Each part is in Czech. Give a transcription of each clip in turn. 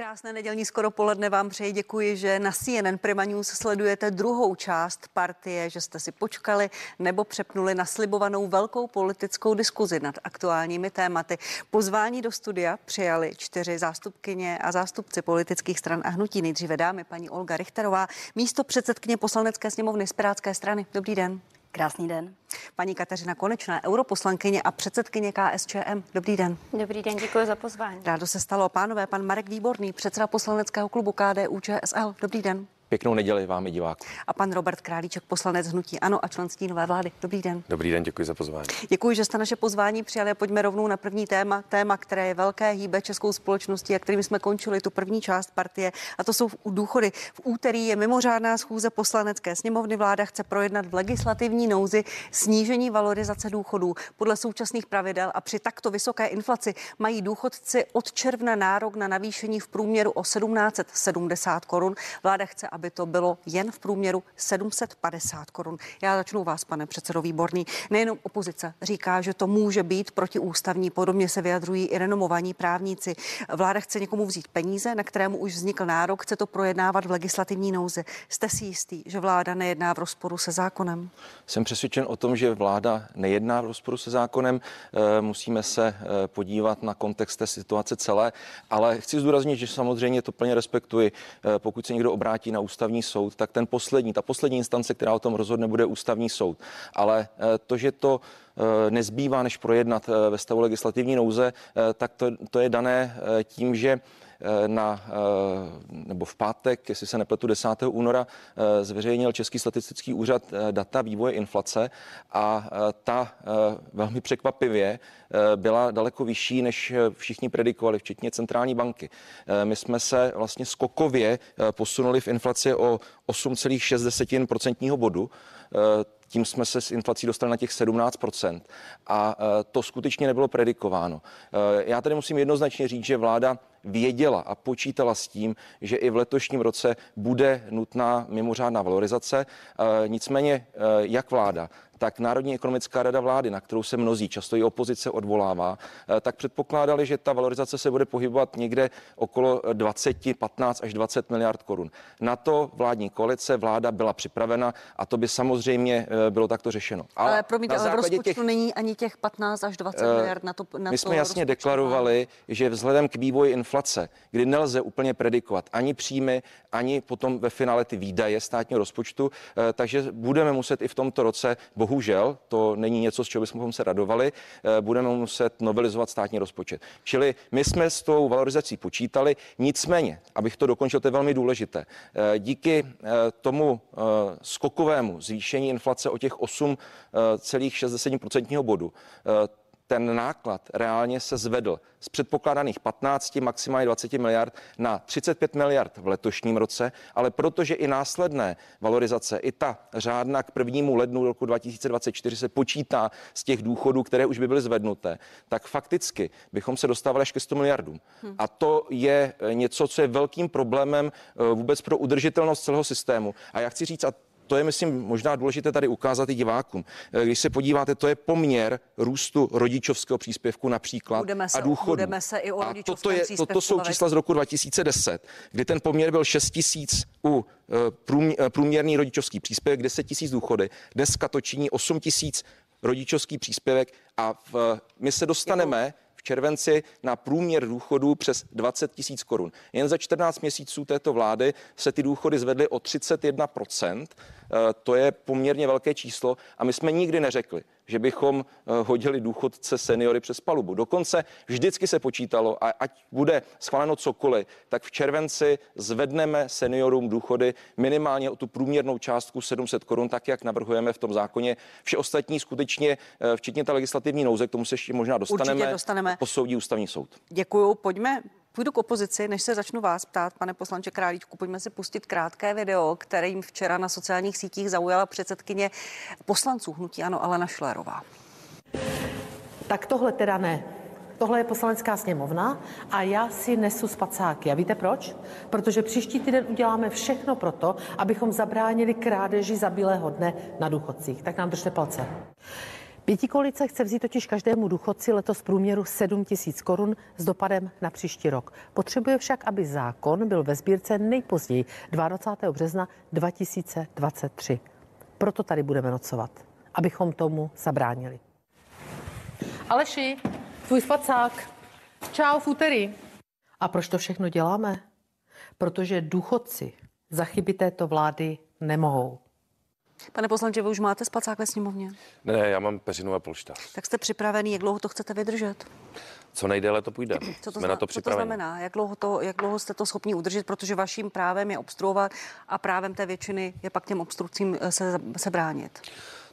Krásné nedělní skoro poledne vám přeji. Děkuji, že na CNN Prima News sledujete druhou část partie, že jste si počkali nebo přepnuli na slibovanou velkou politickou diskuzi nad aktuálními tématy. Pozvání do studia přijali čtyři zástupkyně a zástupci politických stran a hnutí. Nejdříve dámy paní Olga Richterová, místo předsedkyně poslanecké sněmovny z Pirátské strany. Dobrý den. Krásný den. Paní Kateřina Konečná, europoslankyně a předsedkyně KSČM. Dobrý den. Dobrý den, děkuji za pozvání. Rádo se stalo, pánové, pan Marek Výborný, předseda poslaneckého klubu KDU ČSL. Dobrý den. Pěknou neděli vám i diváků. A pan Robert Králíček, poslanec Hnutí Ano a členství nové vlády. Dobrý den. Dobrý den, děkuji za pozvání. Děkuji, že jste naše pozvání přijali a pojďme rovnou na první téma, téma, které je velké hýbe českou společností a kterým jsme končili tu první část partie a to jsou důchody. V úterý je mimořádná schůze poslanecké sněmovny. Vláda chce projednat v legislativní nouzi snížení valorizace důchodů. Podle současných pravidel a při takto vysoké inflaci mají důchodci od června nárok na navýšení v průměru o 1770 korun. Vláda chce, aby to bylo jen v průměru 750 korun. Já začnu vás, pane předsedo Výborný. Nejenom opozice říká, že to může být protiústavní, podobně se vyjadřují i renomovaní právníci. Vláda chce někomu vzít peníze, na kterému už vznikl nárok, chce to projednávat v legislativní nouzi. Jste si jistý, že vláda nejedná v rozporu se zákonem? Jsem přesvědčen o tom, že vláda nejedná v rozporu se zákonem. Eh, musíme se eh, podívat na kontext té situace celé, ale chci zdůraznit, že samozřejmě to plně respektuji. Eh, pokud se někdo obrátí na ústavní soud, tak ten poslední, ta poslední instance, která o tom rozhodne, bude ústavní soud. Ale to, že to nezbývá, než projednat ve stavu legislativní nouze, tak to, to je dané tím, že Eh, na, eh, nebo v pátek, jestli se nepletu 10. února, eh, zveřejnil Český statistický úřad data vývoje inflace a ta velmi překvapivě byla daleko vyšší, než všichni predikovali, včetně centrální banky. My jsme se vlastně skokově posunuli v inflaci o 8,6% bodu tím jsme se s inflací dostali na těch 17%. A to skutečně nebylo predikováno. Já tady musím jednoznačně říct, že vláda věděla a počítala s tím, že i v letošním roce bude nutná mimořádná valorizace. Nicméně, jak vláda, tak Národní ekonomická rada vlády, na kterou se mnozí, často i opozice odvolává, eh, tak předpokládali, že ta valorizace se bude pohybovat někde okolo 20, 15 až 20 miliard korun. Na to vládní koalice, vláda byla připravena a to by samozřejmě eh, bylo takto řešeno. Ale, ale promiňte, ale v rozpočtu těch, není ani těch 15 až 20 uh, miliard na to. Na my jsme jasně deklarovali, že vzhledem k vývoji inflace, kdy nelze úplně predikovat ani příjmy, ani potom ve finále ty výdaje státního rozpočtu, takže budeme muset i v tomto roce bohužel bohužel to není něco, z čeho bychom se radovali, eh, budeme muset novelizovat státní rozpočet. Čili my jsme s tou valorizací počítali, nicméně, abych to dokončil, to je velmi důležité. Eh, díky eh, tomu skokovému zvýšení inflace o těch 8,6% bodu, ten náklad reálně se zvedl z předpokládaných 15, maximálně 20 miliard na 35 miliard v letošním roce, ale protože i následné valorizace, i ta řádna k prvnímu lednu roku 2024 se počítá z těch důchodů, které už by byly zvednuté, tak fakticky bychom se dostávali až ke 100 miliardům. Hmm. A to je něco, co je velkým problémem eh, vůbec pro udržitelnost celého systému. A já chci říct, a to je, myslím, možná důležité tady ukázat i divákům. Eh, když se podíváte, to je poměr růstu rodičovského příspěvku například budeme se, a důchodu. Budeme se i o a toto, je, toto jsou čísla z roku 2010, kdy ten poměr byl 6 tisíc u eh, eh, průměrný rodičovský příspěvek, 10 tisíc důchody. Dneska to činí 8 tisíc rodičovský příspěvek a v, my se dostaneme Děkuji v červenci na průměr důchodů přes 20 tisíc korun. Jen za 14 měsíců této vlády se ty důchody zvedly o 31 Eh, to je poměrně velké číslo a my jsme nikdy neřekli, že bychom eh, hodili důchodce seniory přes palubu. Dokonce vždycky se počítalo, a ať bude schváleno cokoliv, tak v červenci zvedneme seniorům důchody minimálně o tu průměrnou částku 700 korun, tak jak navrhujeme v tom zákoně. Vše ostatní skutečně, eh, včetně ta legislativní nouze, k tomu se ještě možná dostaneme, Určitě dostaneme. posoudí ústavní soud. Děkuju. Pojďme Půjdu k opozici, než se začnu vás ptát, pane poslanče Králíčku, pojďme si pustit krátké video, kterým včera na sociálních sítích zaujala předsedkyně poslanců Hnutí Ano Alena Šlérová. Tak tohle teda ne. Tohle je poslanecká sněmovna a já si nesu spacáky. A víte proč? Protože příští týden uděláme všechno pro to, abychom zabránili krádeži za bílého dne na důchodcích. Tak nám držte palce. Pětikoalice chce vzít totiž každému důchodci letos průměru 7 tisíc korun s dopadem na příští rok. Potřebuje však, aby zákon byl ve sbírce nejpozději 22. března 2023. Proto tady budeme nocovat, abychom tomu zabránili. Aleši, tvůj spacák. Čau, v úterý. A proč to všechno děláme? Protože důchodci za chyby této vlády nemohou. Pane poslanče, vy už máte spacák ve sněmovně? Ne, ne, já mám peřinu a polštář. Tak jste připravený, jak dlouho to chcete vydržet? Co nejdéle to půjde. Co to, Jsme zna- na to co to znamená? Jak dlouho, to, jak dlouho jste to schopni udržet? Protože vaším právem je obstruovat a právem té většiny je pak těm obstrukcím eh, se, se bránit.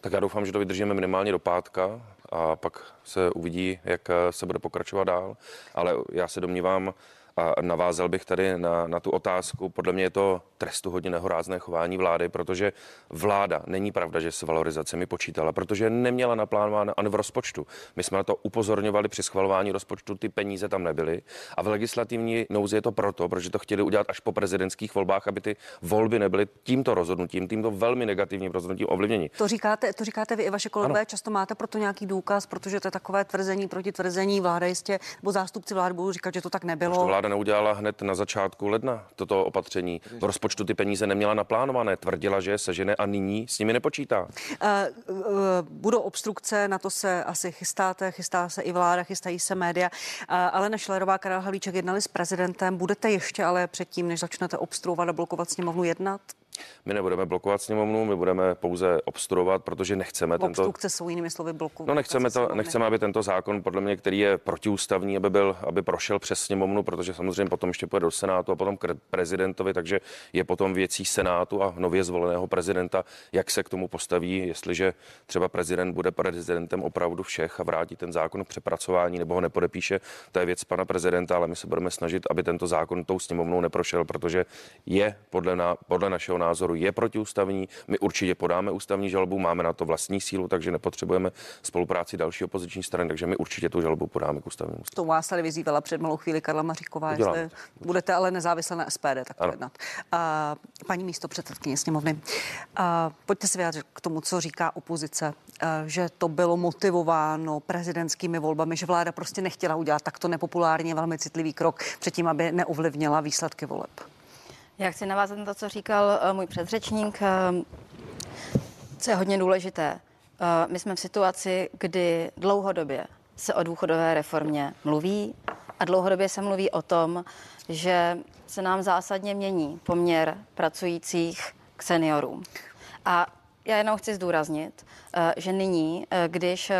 Tak já doufám, že to vydržíme minimálně do pátka a pak se uvidí, jak eh, se bude pokračovat dál. Ale já se domnívám, a navázal bych tady na, na tu otázku. Podle mě je to trestu hodně nehorázné chování vlády, protože vláda, není pravda, že s valorizacemi počítala, protože neměla naplánováno ani v rozpočtu. My jsme na to upozorňovali při schvalování rozpočtu, ty peníze tam nebyly. A v legislativní nouzi je to proto, protože to chtěli udělat až po prezidentských volbách, aby ty volby nebyly tímto rozhodnutím, tímto velmi negativním rozhodnutím ovlivněni. To říkáte, to říkáte vy i vaše kolegové, často máte proto nějaký důkaz, protože to je takové tvrzení proti tvrzení vláda jistě, nebo zástupci vlády budou říkat, že to tak nebylo. Vláda neudělala hned na začátku ledna toto opatření. V rozpočtu ty peníze neměla naplánované, tvrdila, že je sežene a nyní s nimi nepočítá. Eh, eh, Budou obstrukce, na to se asi chystáte, chystá se i vláda, chystají se média. Eh, Alena Šlerová, Karel Havlíček jednali s prezidentem. Budete ještě ale předtím, než začnete obstruovat a blokovat sněmovnu jednat? My nebudeme blokovat sněmovnu, my budeme pouze obstruovat, protože nechceme tento... Obstrukce jsou jinými slovy bloku. No nechceme, to, nechceme, aby tento zákon, podle mě, který je protiústavní, aby, byl, aby prošel přes sněmovnu, protože samozřejmě potom ještě půjde do Senátu a potom k prezidentovi, takže je potom věcí Senátu a nově zvoleného prezidenta, jak se k tomu postaví, jestliže třeba prezident bude prezidentem opravdu všech a vrátí ten zákon k přepracování nebo ho nepodepíše, to je věc pana prezidenta, ale my se budeme snažit, aby tento zákon tou sněmovnou neprošel, protože je podle, na, podle našeho názoru je protiústavní. My určitě podáme ústavní žalobu, máme na to vlastní sílu, takže nepotřebujeme spolupráci další opoziční strany, takže my určitě tu žalobu podáme k ústavnímu. To vás tady vyzývala před malou chvíli Karla Maříková, jestli budete ale nezávisle na SPD, tak jednat. A, paní místo předsedkyně sněmovny, a, pojďte se vyjádřit k tomu, co říká opozice, a, že to bylo motivováno prezidentskými volbami, že vláda prostě nechtěla udělat takto nepopulárně velmi citlivý krok předtím, aby neovlivnila výsledky voleb. Já chci navázat na to, co říkal eh, můj předřečník, eh, co je hodně důležité. Eh, My jsme v situaci, kdy dlouhodobě se o důchodové reformě mluví a dlouhodobě se mluví o tom, že se nám zásadně mění poměr pracujících k seniorům. A já jenom chci zdůraznit, že nyní, když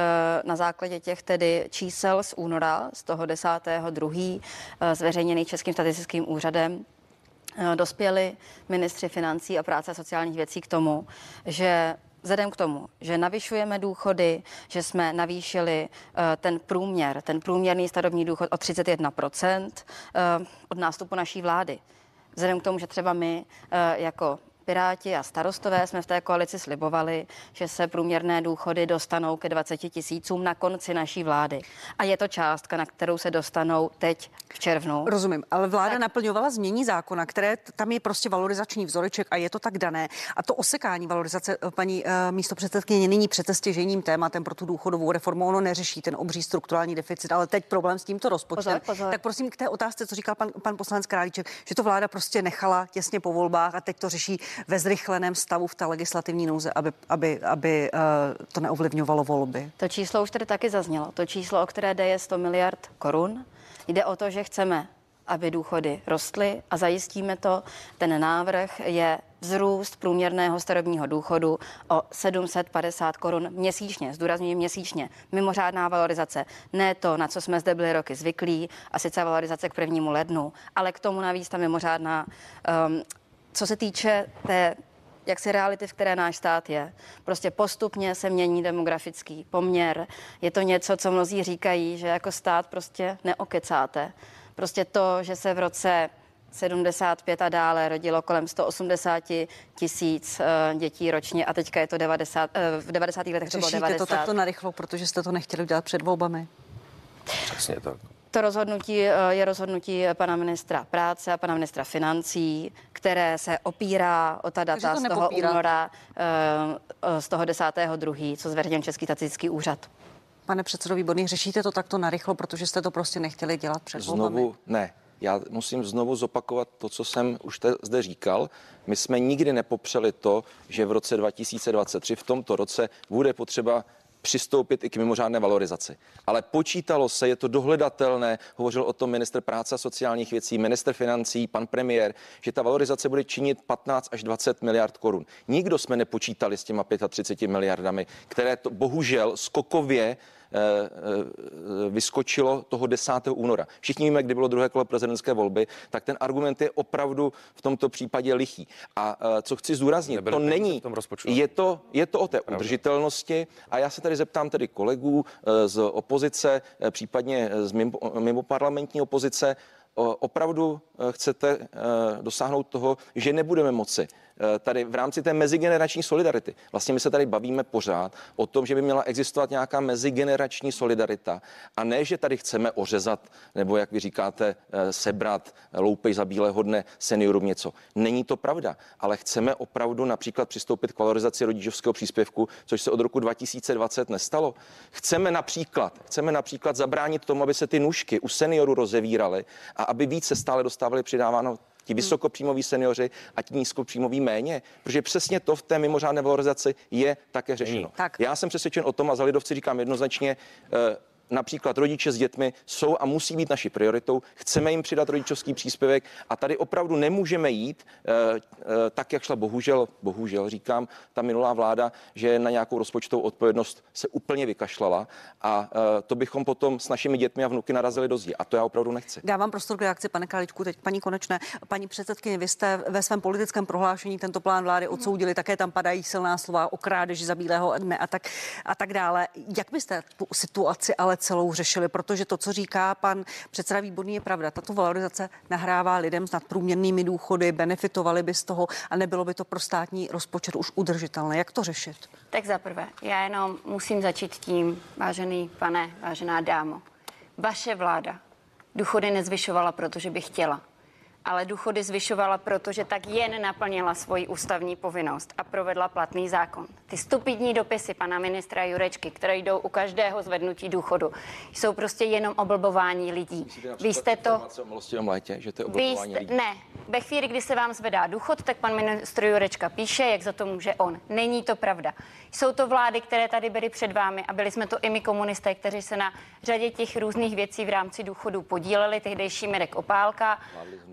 na základě těch tedy čísel z února, z toho 10.2. eh, zveřejněných Českým statistickým úřadem, dospěli ministři financí a práce a sociálních věcí k tomu, že Vzhledem k tomu, že navyšujeme důchody, že jsme navýšili eh, ten průměr, ten průměrný starobní důchod o 31% od nástupu naší vlády. Vzhledem k tomu, že třeba my eh, jako Piráti a starostové jsme v té koalici slibovali, že se průměrné důchody dostanou ke 20 tisícům na konci naší vlády. A je to částka, na kterou se dostanou teď v červnu. Rozumím, ale vláda tak. Naplňovala změní zákona, které tam je prostě valorizační vzoreček a je to tak dané. A to osekání valorizace, eh, paní uh, místo předsedkyně, nyní přece stěžejním tématem pro tu důchodovou reformu. Ono neřeší ten obří strukturální deficit, ale teď problém s tímto rozpočtem. Pozor, pozor. Tak prosím k té otázce, co říkal pan, pan poslanec Králíček, že to vláda prostě nechala těsně po volbách a teď to řeší ve zrychleném stavu v té legislativní nouze, aby, aby, aby uh, to neovlivňovalo volby. To číslo už tady taky zaznělo. To číslo, o které jde, je 100 miliard korun. Jde o to, že chceme, aby důchody rostly a zajistíme to. Ten návrh je vzrůst průměrného starobního důchodu o 750 korun měsíčně, zdůrazňuji měsíčně. Mimořádná valorizace, ne to, na co jsme zde byli roky zvyklí, a sice valorizace k prvnímu lednu, ale k tomu navíc ta mimořádná. Um, co se týče té jak si reality, v které náš stát je. Prostě postupně se mění demografický poměr. Je to něco, co mnozí říkají, že jako stát prostě neokecáte. Prostě to, že se v roce 75 a dále rodilo kolem 180 tisíc eh, dětí ročně a teďka je to 90, eh, v 90. letech to bylo Řešíte 90. to takto narychlo, protože jste to nechtěli udělat před volbami. Přesně tak. To rozhodnutí eh, je rozhodnutí pana ministra práce a pana ministra financí, které se opírá o ta data to z toho nepopírá. února, eh, z toho 10.2., co zveřejnil Český statistický úřad. Pane předsedo Výborný, řešíte to takto narychlo, protože jste to prostě nechtěli dělat před volbami? Znovu ne. Já musím znovu zopakovat to, co jsem už te, zde říkal. My jsme nikdy nepopřeli to, že v roce 2023, v tomto roce, bude potřeba přistoupit i k mimořádné valorizaci. Ale počítalo se, je to dohledatelné, hovořil o tom minister práce a sociálních věcí, minister financí, pan premiér, že ta valorizace bude činit 15 až 20 miliard korun. Nikdo jsme nepočítali s těma 35 miliardami, které to bohužel skokově vyskočilo toho 10. února. Všichni víme, kdy bylo druhé kolo prezidentské volby, tak ten argument je opravdu v tomto případě lichý. A eh, co chci zdůraznit, to není, v tom rozpočtu. je to, je to o té udržitelnosti a já se tady zeptám tedy kolegů eh, z opozice, eh, případně z mimo, mimo parlamentní opozice, opravdu eh, chcete eh, dosáhnout toho, že nebudeme moci eh, tady v rámci té mezigenerační solidarity. Vlastně my se tady bavíme pořád o tom, že by měla existovat nějaká mezigenerační solidarita a ne, že tady chceme ořezat nebo, jak vy říkáte, eh, sebrat loupej za bílého dne seniorům něco. Není to pravda, ale chceme opravdu například přistoupit k valorizaci rodičovského příspěvku, což se od roku 2020 nestalo. Chceme například, chceme například zabránit tomu, aby se ty nůžky u seniorů rozevíraly a aby více stále dostávali přidáváno ti vysokopříjmoví seniori a ti nízkopříjmoví méně, protože přesně to v té mimořádné valorizaci je také řešeno. Tak. Já jsem přesvědčen o tom a za lidovci říkám jednoznačně, eh, například rodiče s dětmi jsou a musí být naší prioritou. Chceme jim přidat rodičovský příspěvek a tady opravdu nemůžeme jít eh, eh, tak, jak šla bohužel, bohužel říkám, ta minulá vláda, že na nějakou rozpočtovou odpovědnost se úplně vykašlala a eh, to bychom potom s našimi dětmi a vnuky narazili do zdi. A to já opravdu nechci. Dávám prostor k reakci, pane Kraličku, teď paní Konečné. Paní předsedkyně, vy jste ve svém politickém prohlášení tento plán vlády odsoudili, také tam padají silná slova o krádeži za bílého dne a tak, a tak dále. Jak byste tu situaci ale celou řešili? Protože to, co říká pan předseda Výborný, je pravda. Tato valorizace nahrává lidem s nadprůměrnými důchody, benefitovali by z toho a nebylo by to pro státní rozpočet už udržitelné. Jak to řešit? Tak za prvé, já jenom musím začít tím, vážený pane, vážená dámo. Vaše vláda důchody nezvyšovala, protože by chtěla, ale důchody zvyšovala, protože tak jen naplnila svoji ústavní povinnost a provedla platný zákon. Ty stupidní dopisy pana ministra Jurečky, které jdou u každého zvednutí důchodu, jsou prostě jenom oblbování lidí. Vy jste to... Létě, že to je Vy jste, lidí. ne, ve chvíli, kdy se vám zvedá důchod, tak pan ministr Jurečka píše, jak za to může on. Není to pravda. Jsou to vlády, které tady byly před vámi a byli jsme to i my komunisté, kteří se na řadě těch různých věcí v rámci důchodu podíleli, tehdejší Mirek Opálka.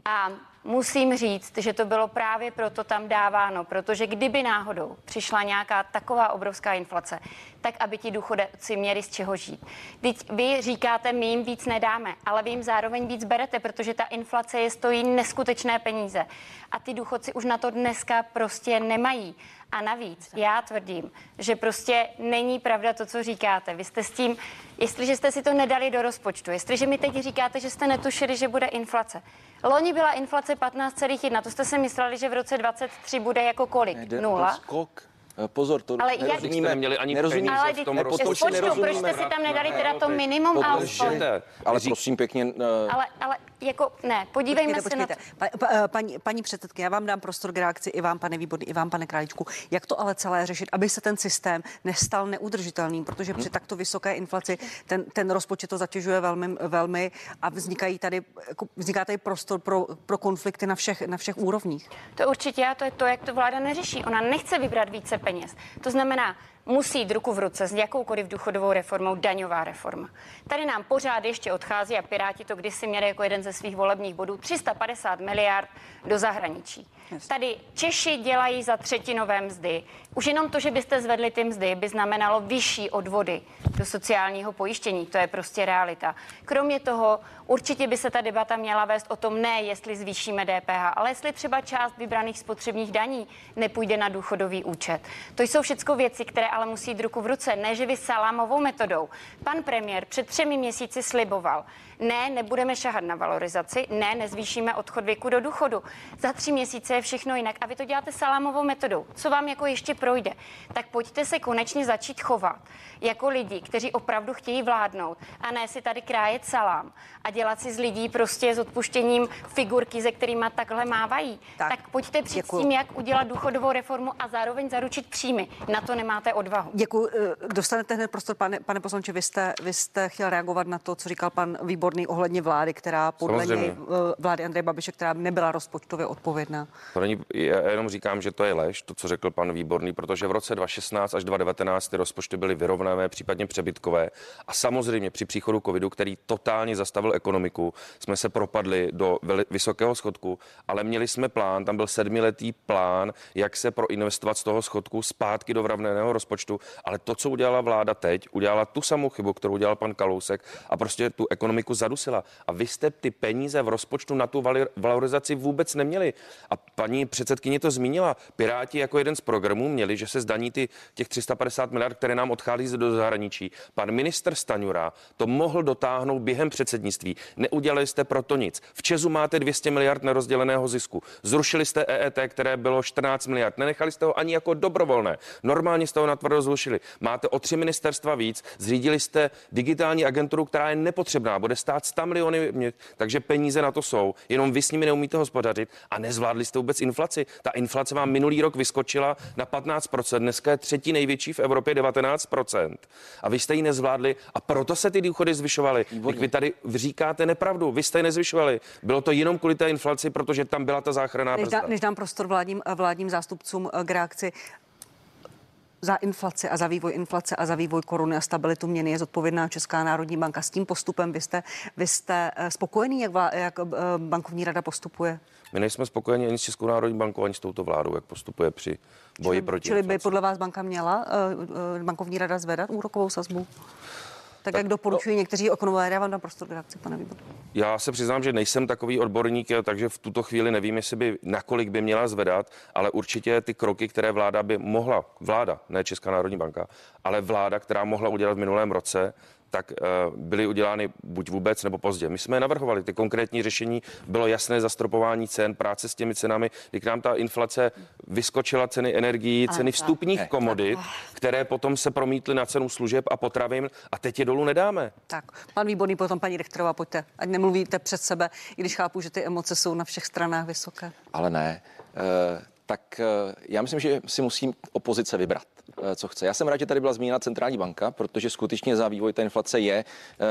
A Um, musím říct, že to bylo právě proto tam dáváno, protože kdyby náhodou přišla nějaká taková obrovská inflace, tak aby ti důchodci měli z čeho žít. Teď vy říkáte, my jim víc nedáme, ale vy jim zároveň víc berete, protože ta inflace je stojí neskutečné peníze. A ty důchodci už na to dneska prostě nemají. A navíc já tvrdím, že prostě není pravda to, co říkáte. Vy jste s tím, jestliže jste si to nedali do rozpočtu, jestliže mi teď říkáte, že jste netušili, že bude inflace. Loni byla inflace 15,1, to jste si mysleli, že v roce 23 bude jako kolik? Nula. Skok. Eh, Pozor, to Ale jak- nerozumíme. Jste neměli ani nerozumíme. peníze Ale v tom rozpočtu. rozpočtu, proč nerozumíme. jste si tam nedali teda to minimum alespoň? Ale prosím pěkně, eh, Ale, ale jako ne, podívejme Počkejte, se na to. počkejte. Pa, pa, eh, paní, paní předsedkyně, já vám dám prostor k reakci i vám, pane Výborný, i vám, pane Králíčku. Jak to ale celé řešit, aby se ten systém nestal neudržitelným, protože při takto vysoké inflaci ten, ten rozpočet to zatěžuje velmi, velmi a vznikají tady, jako, vzniká tady prostor pro, pro konflikty na všech, na všech úrovních. To určitě a to je to, jak to vláda neřeší. Ona nechce vybrat více peněz. To znamená, musí jít ruku v ruce s jakoukoliv důchodovou reformou daňová reforma. Tady nám pořád ještě odchází a Piráti to kdysi měli jako jeden ze svých volebních bodů 350 miliard do zahraničí. Tady Češi dělají za třetinové mzdy. Už jenom to, že byste zvedli ty mzdy, by znamenalo vyšší odvody do sociálního pojištění. To je prostě realita. Kromě toho, určitě by se ta debata měla vést o tom ne, jestli zvýšíme DPH, ale jestli třeba část vybraných spotřebních daní nepůjde na důchodový účet. To jsou všechno věci, které ale musí jít ruku v ruce, ne že vy salámovou metodou. Pan premiér před třemi měsíci sliboval, Ne, nebudeme šahat na valorizaci, ne, nezvýšíme odchod věku do důchodu. Za tři měsíce je všechno jinak a vy to děláte salámovou metodou. Co vám jako ještě projde? Tak pojďte se konečně začít chovat jako lidi, kteří opravdu chtějí vládnout a ne si tady krájet salám a dělat si z lidí prostě s odpuštěním figurky, ze kterými takhle mávají. Tak, Tak, pojďte přijít děkuju. s tím, jak udělat důchodovou reformu a zároveň zaručit příjmy. Na to nemáte odvahu. Děkuji. Dostanete hned prostor, pane, pane poslanče, vy jste, vy jste chtěl reagovat na to, co říkal pan Výborný ohledně vlády, která podle Samozřejmě. něj, eh, vlády Andreje Babiše, která nebyla rozpočtově odpovědná. To není, já jenom říkám, že to je lež, to, co řekl pan Výborný, protože v roce 2016 až 2019 ty rozpočty byly vyrovnané, případně přebytkové. A samozřejmě při příchodu covidu, který totálně zastavil ekonomiku, jsme se propadli do vysokého schodku, ale měli jsme plán, tam byl sedmiletý plán, jak se proinvestovat z toho schodku zpátky do vravného rozpočtu. Ale to, co udělala vláda teď, udělala tu samou chybu, kterou udělal pan Kalousek a prostě tu ekonomiku zadusila. A vy jste ty peníze v rozpočtu na tu valorizaci vůbec neměli. A paní předsedkyně to zmínila. Piráti jako jeden z programů měli, že se zdaní ty, těch 350 miliard, které nám odchází do zahraničí. Pan minister Staňura to mohl dotáhnout během předsednictví. Neudělali jste proto nic. V Česu máte 200 miliard nerozděleného zisku. Zrušili jste EET, které bylo 14 miliard. Nenechali jste ho ani jako dobrovolné. Normálně jste ho natvrdo zrušili. Máte o tři ministerstva víc. Zřídili jste digitální agenturu, která je nepotřebná. Bude stát 100 miliony, mě- takže peníze na to jsou. Jenom vy s nimi neumíte hospodařit a nezvládli jste vůbec inflaci. Ta inflace vám minulý rok vyskočila na 15%, dneska je třetí největší v Evropě 19%. A vy jste ji nezvládli a proto se ty důchody zvyšovaly. Vy tady říkáte nepravdu, vy jste je nezvyšovali. Bylo to jenom kvůli té inflaci, protože tam byla ta záchranná Než, dá, než dám prostor vládním, vládním zástupcům eh, k reakci, za inflaci a za vývoj inflace a za vývoj koruny a stabilitu měny je zodpovědná Česká národní banka. S tím postupem vy jste, vy jste eh, spokojený, jak, vlá, jak eh, bankovní rada postupuje? My nejsme spokojeni ani s Českou národní bankou, ani s touto vládou, jak postupuje při boji proti Čili by inflaci. podle vás banka měla, eh, bankovní rada zvedat úrokovou sazbu? Tak, jak doporučují někteří ekonomové, já vám dám prostor k reakci, pane Výbor. Já se přiznám, že nejsem takový odborník, takže v tuto chvíli nevím, jestli by nakolik by měla zvedat, ale určitě ty kroky, které vláda by mohla, vláda, ne Česká národní banka, ale vláda, která mohla udělat v minulém roce, tak eh, byly udělány buď vůbec nebo pozdě. My jsme je navrhovali. Ty konkrétní řešení bylo jasné zastropování cen, práce s těmi cenami, kdy k nám ta inflace vyskočila ceny energií, ceny vstupních komodit, které potom se promítly na cenu služeb a potravin a teď je dolů nedáme. Tak, pan Výborný, potom paní Richterová, pojďte, ať nemluvíte před sebe, i když chápu, že ty emoce jsou na všech stranách vysoké. ale ne. Eh, tak eh, já myslím, že si musím opozice vybrat, co chce. Já jsem rád, že tady byla zmíněna centrální banka, protože skutečně za vývoj té inflace je eh,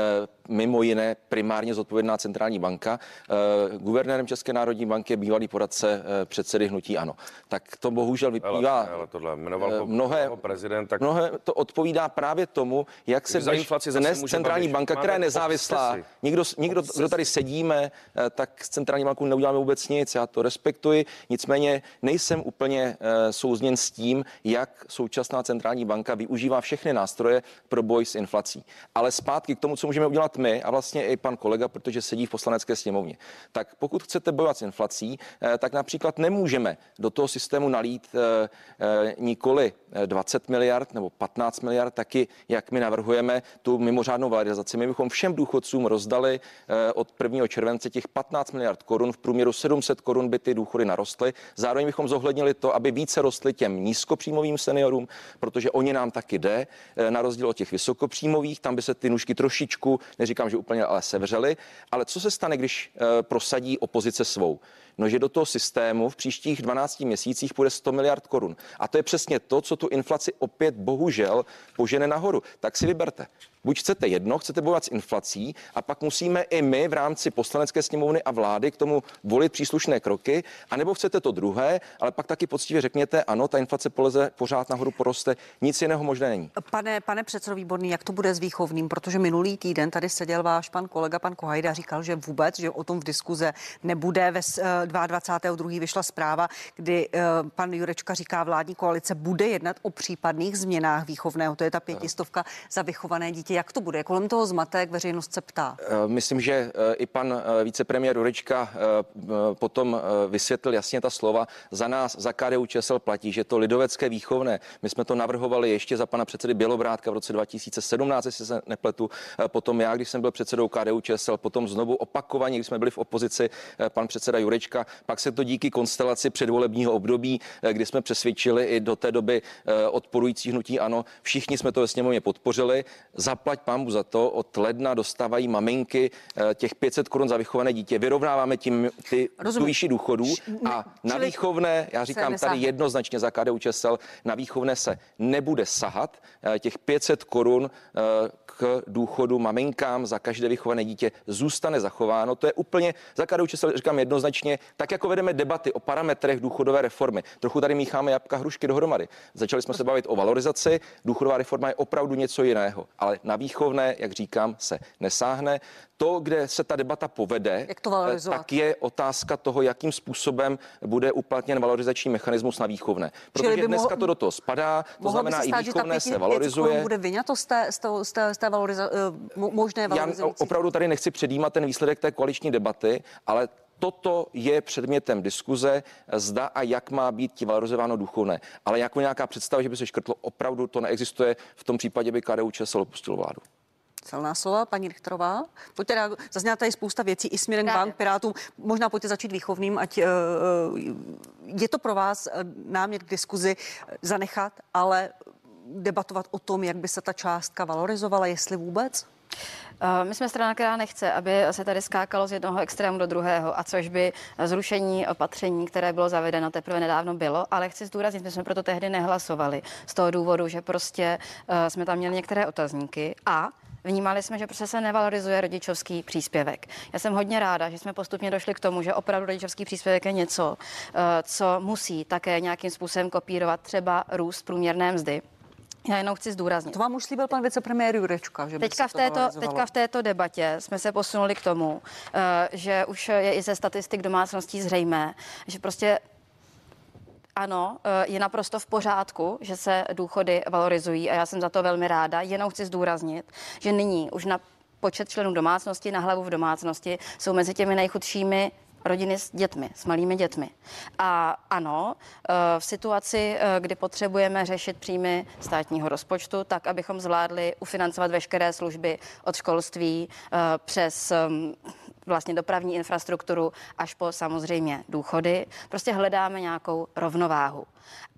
mimo jiné primárně zodpovědná centrální banka. Eh, Guvernérem České národní banky je bývalý poradce eh, předsedy hnutí ANO. Tak to bohužel vyplývá. Ale, ale tohle jmenoval eh, mnohé, prezident, tak mnohé to odpovídá právě tomu, jak se Za dnes, inflaci dnes centrální Babiš. banka, která je nezávislá, obsesy. nikdo, nikdo kdo tady sedíme, tak s centrální bankou neuděláme vůbec nic. Já to respektuji, nicméně nejsem úplně souzněn s tím, jak současná centrální banka využívá všechny nástroje pro boj s inflací. Ale zpátky k tomu, co můžeme udělat my a vlastně i pan kolega, protože sedí v poslanecké sněmovně. Tak pokud chcete bojovat s inflací, eh, tak například nemůžeme do toho systému nalít eh, eh, nikoli eh, 20 miliard nebo 15 miliard, taky jak my navrhujeme tu mimořádnou valorizaci. My bychom všem důchodcům rozdali od 1. července těch 15 miliard korun, v průměru 700 korun by ty důchody narostly. Zároveň bychom zohlednili to, aby více rostly těm nízkopříjmovým seniorům, protože oni nám taky jde, na rozdíl od těch vysokopříjmových, tam by se ty nůžky trošičku, neříkám, že úplně, ale sevřely. Ale co se stane, když eh, prosadí opozice svou? No, že do toho systému v příštích 12 měsících půjde 100 miliard korun. A to je přesně to, co tu inflaci opět bohužel požene nahoru. Tak si vyberte. Buď chcete jedno, chcete bojovat s inflací a pak musíme i my v rámci poslanecké sněmovny a vlády k tomu volit příslušné kroky, anebo chcete to druhé, ale pak taky poctivě řekněte, ano, ta inflace poleze pořád nahoru poroste, nic jiného možné není. Pane, pane předsedo Výborný, jak to bude s výchovným? Protože minulý týden tady seděl váš pan kolega, pan Kohajda, říkal, že vůbec, že o tom v diskuze nebude, ve, 22. vyšla zpráva, kdy eh, pan Jurečka říká, vládní koalice bude jednat o případných změnách výchovného. To je ta pětistovka za vychované dítě. Jak to bude? Kolem toho zmatek veřejnost se ptá. Myslím, že i pan vicepremiér Jurečka potom vysvětlil jasně ta slova. Za nás, za KDU ČSL platí, že to lidovecké výchovné, my jsme to navrhovali ještě za pana předsedy Bělobrátka v roce 2017, jestli se nepletu, potom já, když jsem byl předsedou KDU ČSL, potom znovu opakovaně, když jsme byli v opozici, pan předseda Jurečka, pak se to díky konstelaci předvolebního období, kdy jsme přesvědčili i do té doby odporující hnutí ano, všichni jsme to ve sněmovně podpořili. Zaplať pámu za to, od ledna dostávají maminky těch 500 korun za vychované dítě. Vyrovnáváme tím ty tu výši důchodů a na výchovné, já říkám tady jednoznačně za KDU ČSL, na výchovné se nebude sahat. Těch 500 korun k důchodu maminkám za každé vychované dítě zůstane zachováno. To je úplně za KDU ČSL, říkám jednoznačně, tak jako vedeme debaty o parametrech důchodové reformy. Trochu tady mícháme jabka hrušky dohromady. Začali jsme se bavit o valorizaci, důchodová reforma je opravdu něco jiného, ale na výchovné, jak říkám, se nesáhne. To, kde se ta debata povede, jak to tak je otázka toho, jakým způsobem bude uplatněn valorizační mechanismus na výchovné. Protože by dneska mohl, to do toho spadá, to znamená i výchovné se valorizuje. Bude vyňato z té, z té, z té, z té valoriza, eh, možné valorizace. Já opravdu tady nechci předjímat ten výsledek té koaliční debaty, ale Toto je předmětem diskuze, zda a jak má být ti valorizováno důchodné. Ale jako nějaká představa, že by se škrtlo, opravdu to neexistuje. V tom případě by KDU ČSL opustilo vládu. Silná slova, paní Richterová. Pojďte, zazněla tady spousta věcí i směrem k vám, Pirátům. Možná pojďte začít výchovným, ať uh, je to pro vás námět k diskuzi zanechat, ale debatovat o tom, jak by se ta částka valorizovala, jestli vůbec? My jsme strana, která nechce, aby se tady skákalo z jednoho extrému do druhého, a což by zrušení opatření, které bylo zavedeno teprve nedávno bylo, ale chci zdůraznit, my jsme proto tehdy nehlasovali z toho důvodu, že prostě jsme tam měli některé otazníky a Vnímali jsme, že prostě se nevalorizuje rodičovský příspěvek. Já jsem hodně ráda, že jsme postupně došli k tomu, že opravdu rodičovský příspěvek je něco, co musí také nějakým způsobem kopírovat třeba růst průměrné mzdy. Já jenom chci zdůraznit. To vám už slíbil pan vicepremiér Jurečka, že teďka, v této, teďka v této debatě jsme se posunuli k tomu, eh, že už je i ze statistik domácností zřejmé, že prostě ano, eh, je naprosto v pořádku, že se důchody valorizují a já jsem za to velmi ráda. Jenom chci zdůraznit, že nyní už na počet členů domácnosti na hlavu v domácnosti jsou mezi těmi nejchudšími rodiny s dětmi, s malými dětmi. A ano, eh, v situaci, eh, kdy potřebujeme řešit příjmy státního rozpočtu, tak abychom zvládli ufinancovat veškeré služby od školství eh, přes ehm, vlastně dopravní infrastrukturu až po samozřejmě důchody. Prostě hledáme nějakou rovnováhu.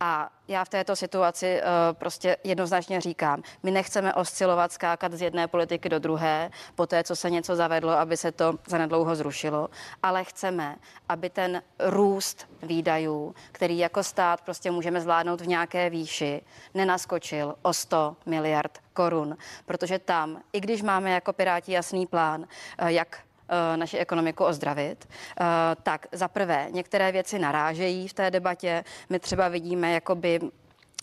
A já v této situaci uh, prostě jednoznačně říkám, my nechceme oscilovat, skákat z jedné politiky do druhé, po té, co se něco zavedlo, aby se to zanedlouho zrušilo, ale chceme, aby ten růst výdajů, který jako stát prostě můžeme zvládnout v nějaké výši, nenaskočil o 100 miliard korun, protože tam, i když máme jako Piráti jasný plán, uh, jak Eh, naši ekonomiku ozdravit, eh, tak za prvé některé věci narážejí v té debatě. My třeba vidíme jakoby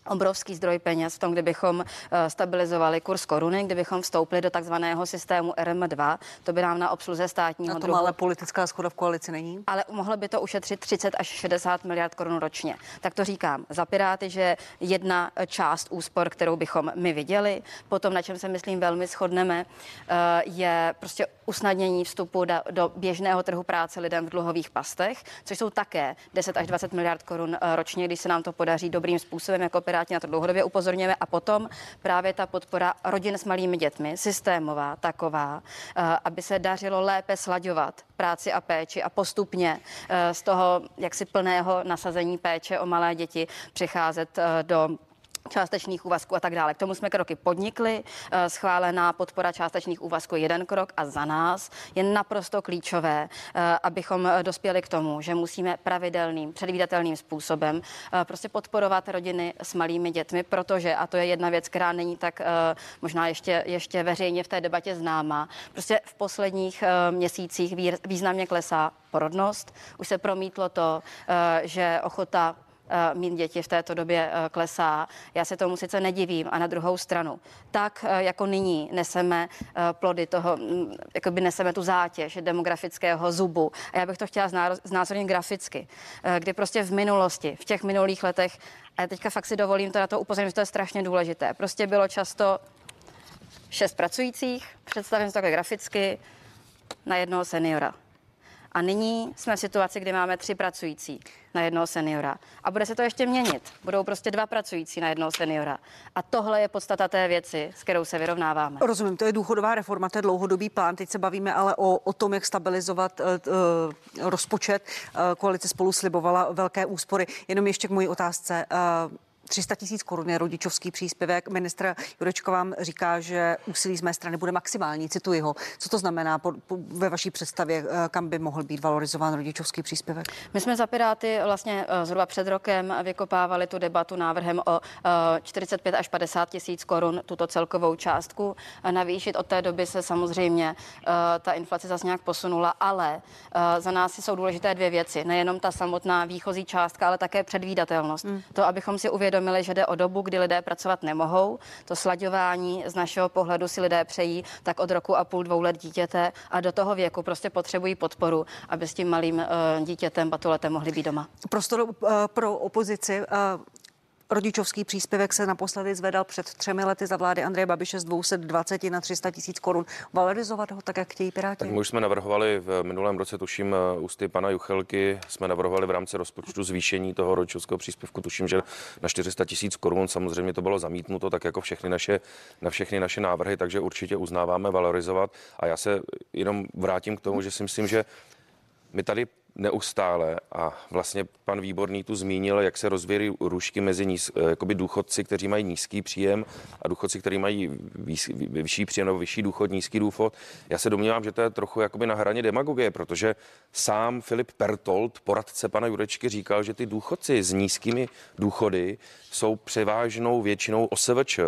obrovský zdroj peněz v tom, kdybychom eh, stabilizovali kurz koruny, kdybychom vstoupili do takzvaného systému RM2, to by nám na obsluze státního na tom ale politická schoda v koalici není. Ale mohlo by to ušetřit 30 až 60 miliard korun ročně. Tak to říkám za Piráty, že jedna část úspor, kterou bychom my viděli, potom na čem se myslím velmi shodneme, eh, je prostě usnadnění vstupu do, do běžného trhu práce lidem v dluhových pastech, což jsou také 10 až 20 miliard korun eh, ročně, když se nám to podaří dobrým způsobem jako Piráti na to dlouhodobě upozorňujeme. A potom právě ta podpora rodin s malými dětmi, systémová, taková, eh, aby se dařilo lépe slaďovat práci a péči a postupně eh, z toho jaksi plného nasazení péče o malé děti přicházet eh, do částečných úvazků a tak dále. K tomu jsme kroky podnikli. Eh, schválená podpora částečných úvazků jeden krok a za nás je naprosto klíčové, eh, abychom dospěli k tomu, že musíme pravidelným, předvídatelným způsobem eh, prostě podporovat rodiny s malými dětmi, protože, a to je jedna věc, která není tak možná ještě, ještě veřejně v té debatě známa, prostě v posledních měsících významně klesá porodnost. Už se promítlo to, že ochota eh, mít děti v této době eh, klesá. Já se tomu sice nedivím a na druhou stranu, tak eh, jako nyní neseme plody toho, mm, jako by neseme tu zátěž demografického zubu. A já bych to chtěla znázornit graficky, kdy prostě v minulosti, v těch minulých letech, a teďka fakt si dovolím to na to upozornit, že to je strašně důležité. Prostě bylo často šest pracujících, představím to takhle graficky, na jednoho seniora. A nyní jsme v situaci, kdy máme tři pracující na jednoho seniora. A bude se to ještě měnit. Budou prostě dva pracující na jednoho seniora. A tohle je podstata té věci, s kterou se vyrovnáváme. Rozumím, to je důchodová reforma, to je dlouhodobý plán. Teď se bavíme ale o, o tom, jak stabilizovat uh, rozpočet. Uh, koalice spolu slibovala velké úspory. Jenom ještě k mojí otázce. Uh, 300 tisíc korun je rodičovský příspěvek. Ministr Jurečko vám říká, že úsilí z mé strany bude maximální. Cituji ho. Co to znamená po, po, ve vaší představě, eh, kam by mohl být valorizován rodičovský příspěvek? My jsme za Piráty vlastně eh, zhruba před rokem vykopávali tu debatu návrhem o 45 eh, až 50 tisíc korun, tuto celkovou částku navýšit. Od té doby se samozřejmě ta inflace zase nějak posunula, ale za nás jsou důležité dvě věci. Nejenom ta samotná výchozí částka, ale také předvídatelnost. Hmm. To, abychom si uvědomili, uvědomili, že jde o dobu, kdy lidé pracovat nemohou. To slaďování z našeho pohledu si lidé přejí tak od roku a půl, dvou let dítěte a do toho věku prostě potřebují podporu, aby s tím malým uh, dítětem, batuletem mohli být doma. Prostor uh, pro opozici. Rodičovský příspěvek se naposledy zvedal před třemi lety za vlády Andreje Babiše z 220 na 300 tisíc korun. Valorizovat ho tak, jak chtějí Piráti? Tak my už jsme navrhovali v minulém roce, tuším, ústy pana Juchelky, jsme navrhovali v rámci rozpočtu zvýšení toho rodičovského příspěvku, tuším, že na 400 tisíc korun. Samozřejmě to bylo zamítnuto, tak jako všechny naše, na všechny naše návrhy, takže určitě uznáváme valorizovat. A já se jenom vrátím k tomu, že si myslím, že my tady neustále a vlastně pan Výborný tu zmínil, jak se rozvíjí růžky mezi níz, eh, jakoby důchodci, kteří mají nízký příjem a důchodci, kteří mají vyšší příjem nebo vyšší důchod, nízký důchod. Já se domnívám, že to je trochu jakoby na hraně demagogie, protože sám Filip Pertold, poradce pana Jurečky, říkal, že ty důchodci s nízkými důchody jsou převážnou většinou OSVČ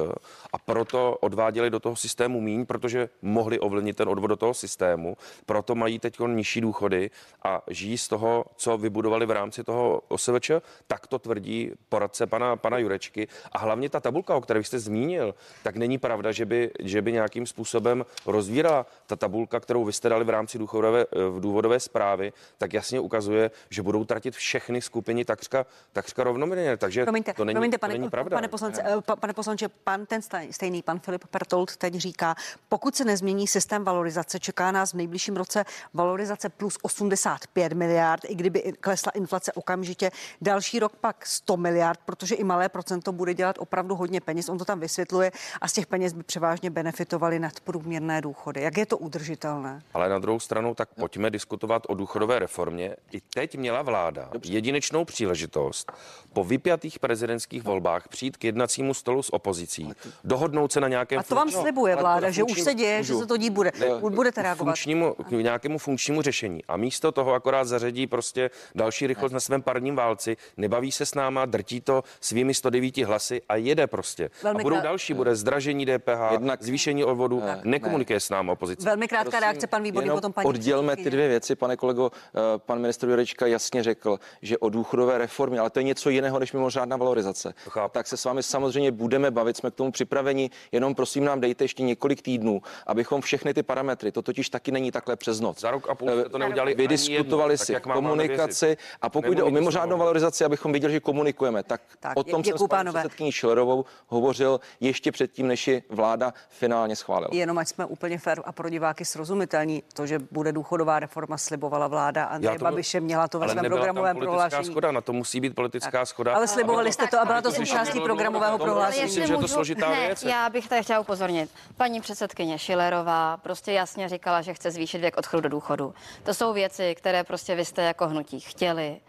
a proto odváděli do toho systému míň, protože mohli ovlivnit ten odvod do toho systému, proto mají teď nižší důchody a žijí z toho, co vybudovali v rámci toho OSVČ, tak to tvrdí poradce pana, pana Jurečky. A hlavně ta tabulka, o které jste zmínil, tak není pravda, že by, že by nějakým způsobem rozvírala ta tabulka, kterou vy jste dali v rámci důchodové, v důvodové zprávy, tak jasně ukazuje, že budou tratit všechny skupiny takřka, takřka rovnoměrně. Takže promiňte, to není, promiňte, to pane, není pravda. Pane poslance, ne? Eh, pane poslanče, pan ten stejný, pan Filip Pertold teď říká, pokud se nezmění systém valorizace, čeká nás v nejbližším roce valorizace plus 85 miliard, i kdyby klesla inflace okamžitě. Další rok pak 100 miliard, protože i malé procento bude dělat opravdu hodně peněz. On to tam vysvětluje a z těch peněz by převážně benefitovali nadprůměrné důchody. Jak je to udržitelné? Ale na druhou stranu, tak pojďme diskutovat o důchodové reformě. I teď měla vláda Dobře. jedinečnou příležitost po vypjatých prezidentských volbách přijít k jednacímu stolu s opozicí, dohodnout se na nějakém. A to vám slibuje vláda, že už se děje, že se to dít bude. Ne, Budete reagovat. Funkčnímu, k nějakému funkčnímu řešení. A místo toho akorát zařadí prostě další rychlost na svém parním válci, nebaví se s náma, drtí to svými 109 hlasy a jede prostě. Velmi a budou krát... další, bude zdražení DPH, Jednak... zvýšení odvodu, ne, nekomunikuje ne. s námi opozice. Velmi krátká Prosím, reakce, pan Výborný, potom paní Oddělme ty dvě věci, pane kolego. Eh, pan ministr Jurečka jasně řekl, že o důchodové reformě, ale to je něco jiného než mimořádná valorizace. Chápu. Tak se s vámi samozřejmě budeme bavit, jsme k tomu připraveni, jenom prosím nám dejte ještě několik týdnů, abychom všechny ty parametry, to totiž taky není takhle přes noc. Za rok a půl to neudělali. Vydiskutovali si komunikaci a pokud jde o mimořádnou valorizaci, abychom viděli, že komunikujeme, tak, tak o tom jsem s paní předsedkyní Šilerovou hovořil ještě předtím, než ji vláda finálně schválila. Jenom ať jsme úplně fér a pro diváky srozumitelní, to, že bude důchodová reforma, slibovala vláda Andreje Babiše, měla to ve svém programovém prohlášení. Schoda, na to musí být politická tak. schoda. Ale slibovali jste to a byla to součástí programového prohlášení. Myslím, že je to složitá věc. Já bych tady chtěla upozornit. Paní předsedkyně Šilerová prostě jasně říkala, že chce zvýšit věk odchodu do důchodu. To jsou věci, které prostě jste jako hnutí chtěli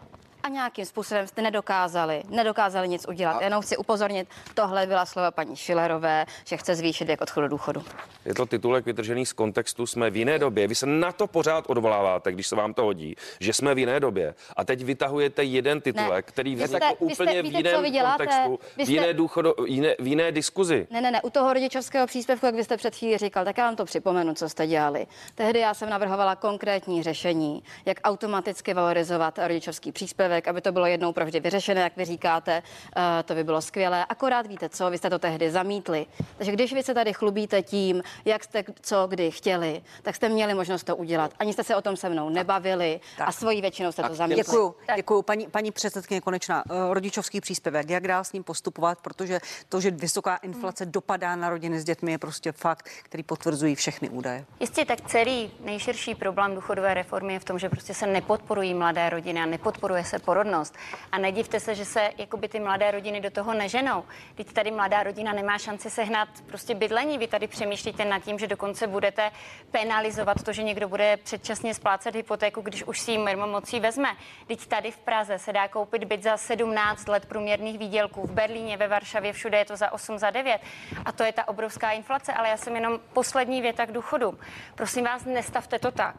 a nějakým způsobem jste nedokázali, nedokázali nic udělat. A... Jenom chci upozornit, tohle byla slova paní Šilerové, že chce zvýšit věk odchodu do důchodu. Je to titulek vytržený z kontextu, jsme v jiné době. Vy se na to pořád odvoláváte, když se vám to hodí, že jsme v jiné době. A teď vytahujete jeden titulek, ne. který vznikl úplně jste, v jiném víte, kontextu, jste, v jiné, důchodu, jiné, v jiné diskuzi. Ne, ne, ne, u toho rodičovského příspěvku, jak vy jste před chvílí říkal, tak já vám to připomenu, co jste dělali. Tehdy já jsem navrhovala konkrétní řešení, jak automaticky valorizovat rodičovský příspěvek příspěvek, aby to bylo jednou provždy vyřešené, jak vy říkáte, eh, to by bylo skvělé. Akorát víte co, vy jste to tehdy zamítli. Takže když vy se tady chlubíte tím, jak jste co kdy chtěli, tak jste měli možnost to udělat. Ani jste se o tom se mnou nebavili a svojí většinou jste to zamítli. Děkuju, děkuju. Paní, paní předsedkyně Konečná, eh, rodičovský příspěvek, jak dál s ním postupovat, protože to, že vysoká inflace dopadá na rodiny s dětmi, je prostě fakt, který potvrzují všechny údaje. Jistě, tak celý nejširší problém důchodové reformy je v tom, že prostě se nepodporují mladé rodiny a nepodporuje se porodnost. A nedivte se, že se jakoby ty mladé rodiny do toho neženou. Teď tady mladá rodina nemá šanci sehnat prostě bydlení. Vy tady přemýšlíte nad tím, že dokonce budete penalizovat to, že někdo bude předčasně splácet hypotéku, když už si ji mocí vezme. Teď tady v Praze se dá koupit byt za 17 let průměrných výdělků. V Berlíně, ve Varšavě, všude je to za 8, za 9. A to je ta obrovská inflace. Ale já jsem jenom poslední věta k důchodu. Prosím vás, nestavte to tak,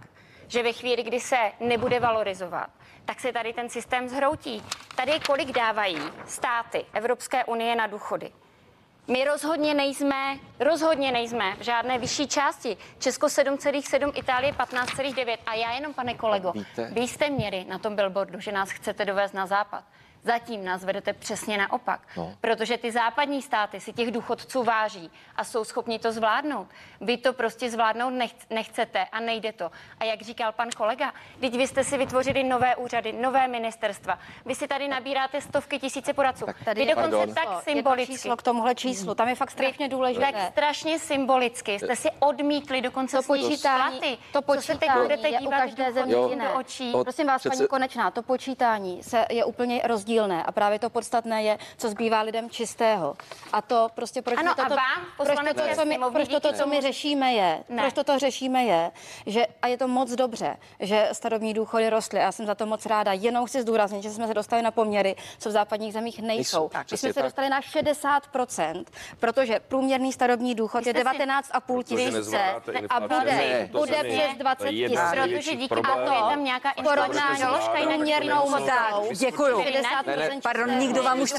že ve chvíli, kdy se nebude valorizovat, tak se tady ten systém zhroutí. Tady kolik dávají státy Evropské unie na důchody? My rozhodně nejsme, rozhodně nejsme v žádné vyšší části. Česko 7,7, Itálie 15,9. A já jenom, pane kolego, Víte? vy jste měli na tom billboardu, že nás chcete dovést na západ. Zatím nás vedete přesně naopak, no. protože ty západní státy si těch důchodců váží a jsou schopni to zvládnout. Vy to prostě zvládnout nech- nechcete a nejde to. A jak říkal pan kolega, teď vy jste si vytvořili nové úřady, nové ministerstva. Vy si tady nabíráte stovky tisíce poradců. Tady Vy dokonce Pardon. tak Jedno symbolicky. číslo k tomuhle číslu, tam je fakt strašně důležité. Tak strašně symbolicky jste si odmítli dokonce To počítání, platy. to Co se teď počítání budete dívat každé země do očí? Prosím vás, Přece- paní Konečná, to počítání se je úplně rozdílné a právě to podstatné je, co zbývá lidem čistého. A to prostě proč Ano, toto, a vám, proč toto, co my, proč toto, díky co my řešíme je, Ne. proč toto řešíme je, že a je to moc dobře, že starobní důchody rostly. Já jsem za to moc ráda. Jenom chci zdůraznit, že jsme se dostali na poměry, co v západních zemích nejsou. Tak, My jsme se tak. dostali na 60%, protože průměrný starobní důchod je jste si- 19,5 Protože tisíce a bude, bude přes 20 To je jedna z tisíc. Protože díky problémů. tomu je tam nějaká Porovnání jinak průměrnou to mzdou. Děkuju. 60% Pardon, nikdo vám už.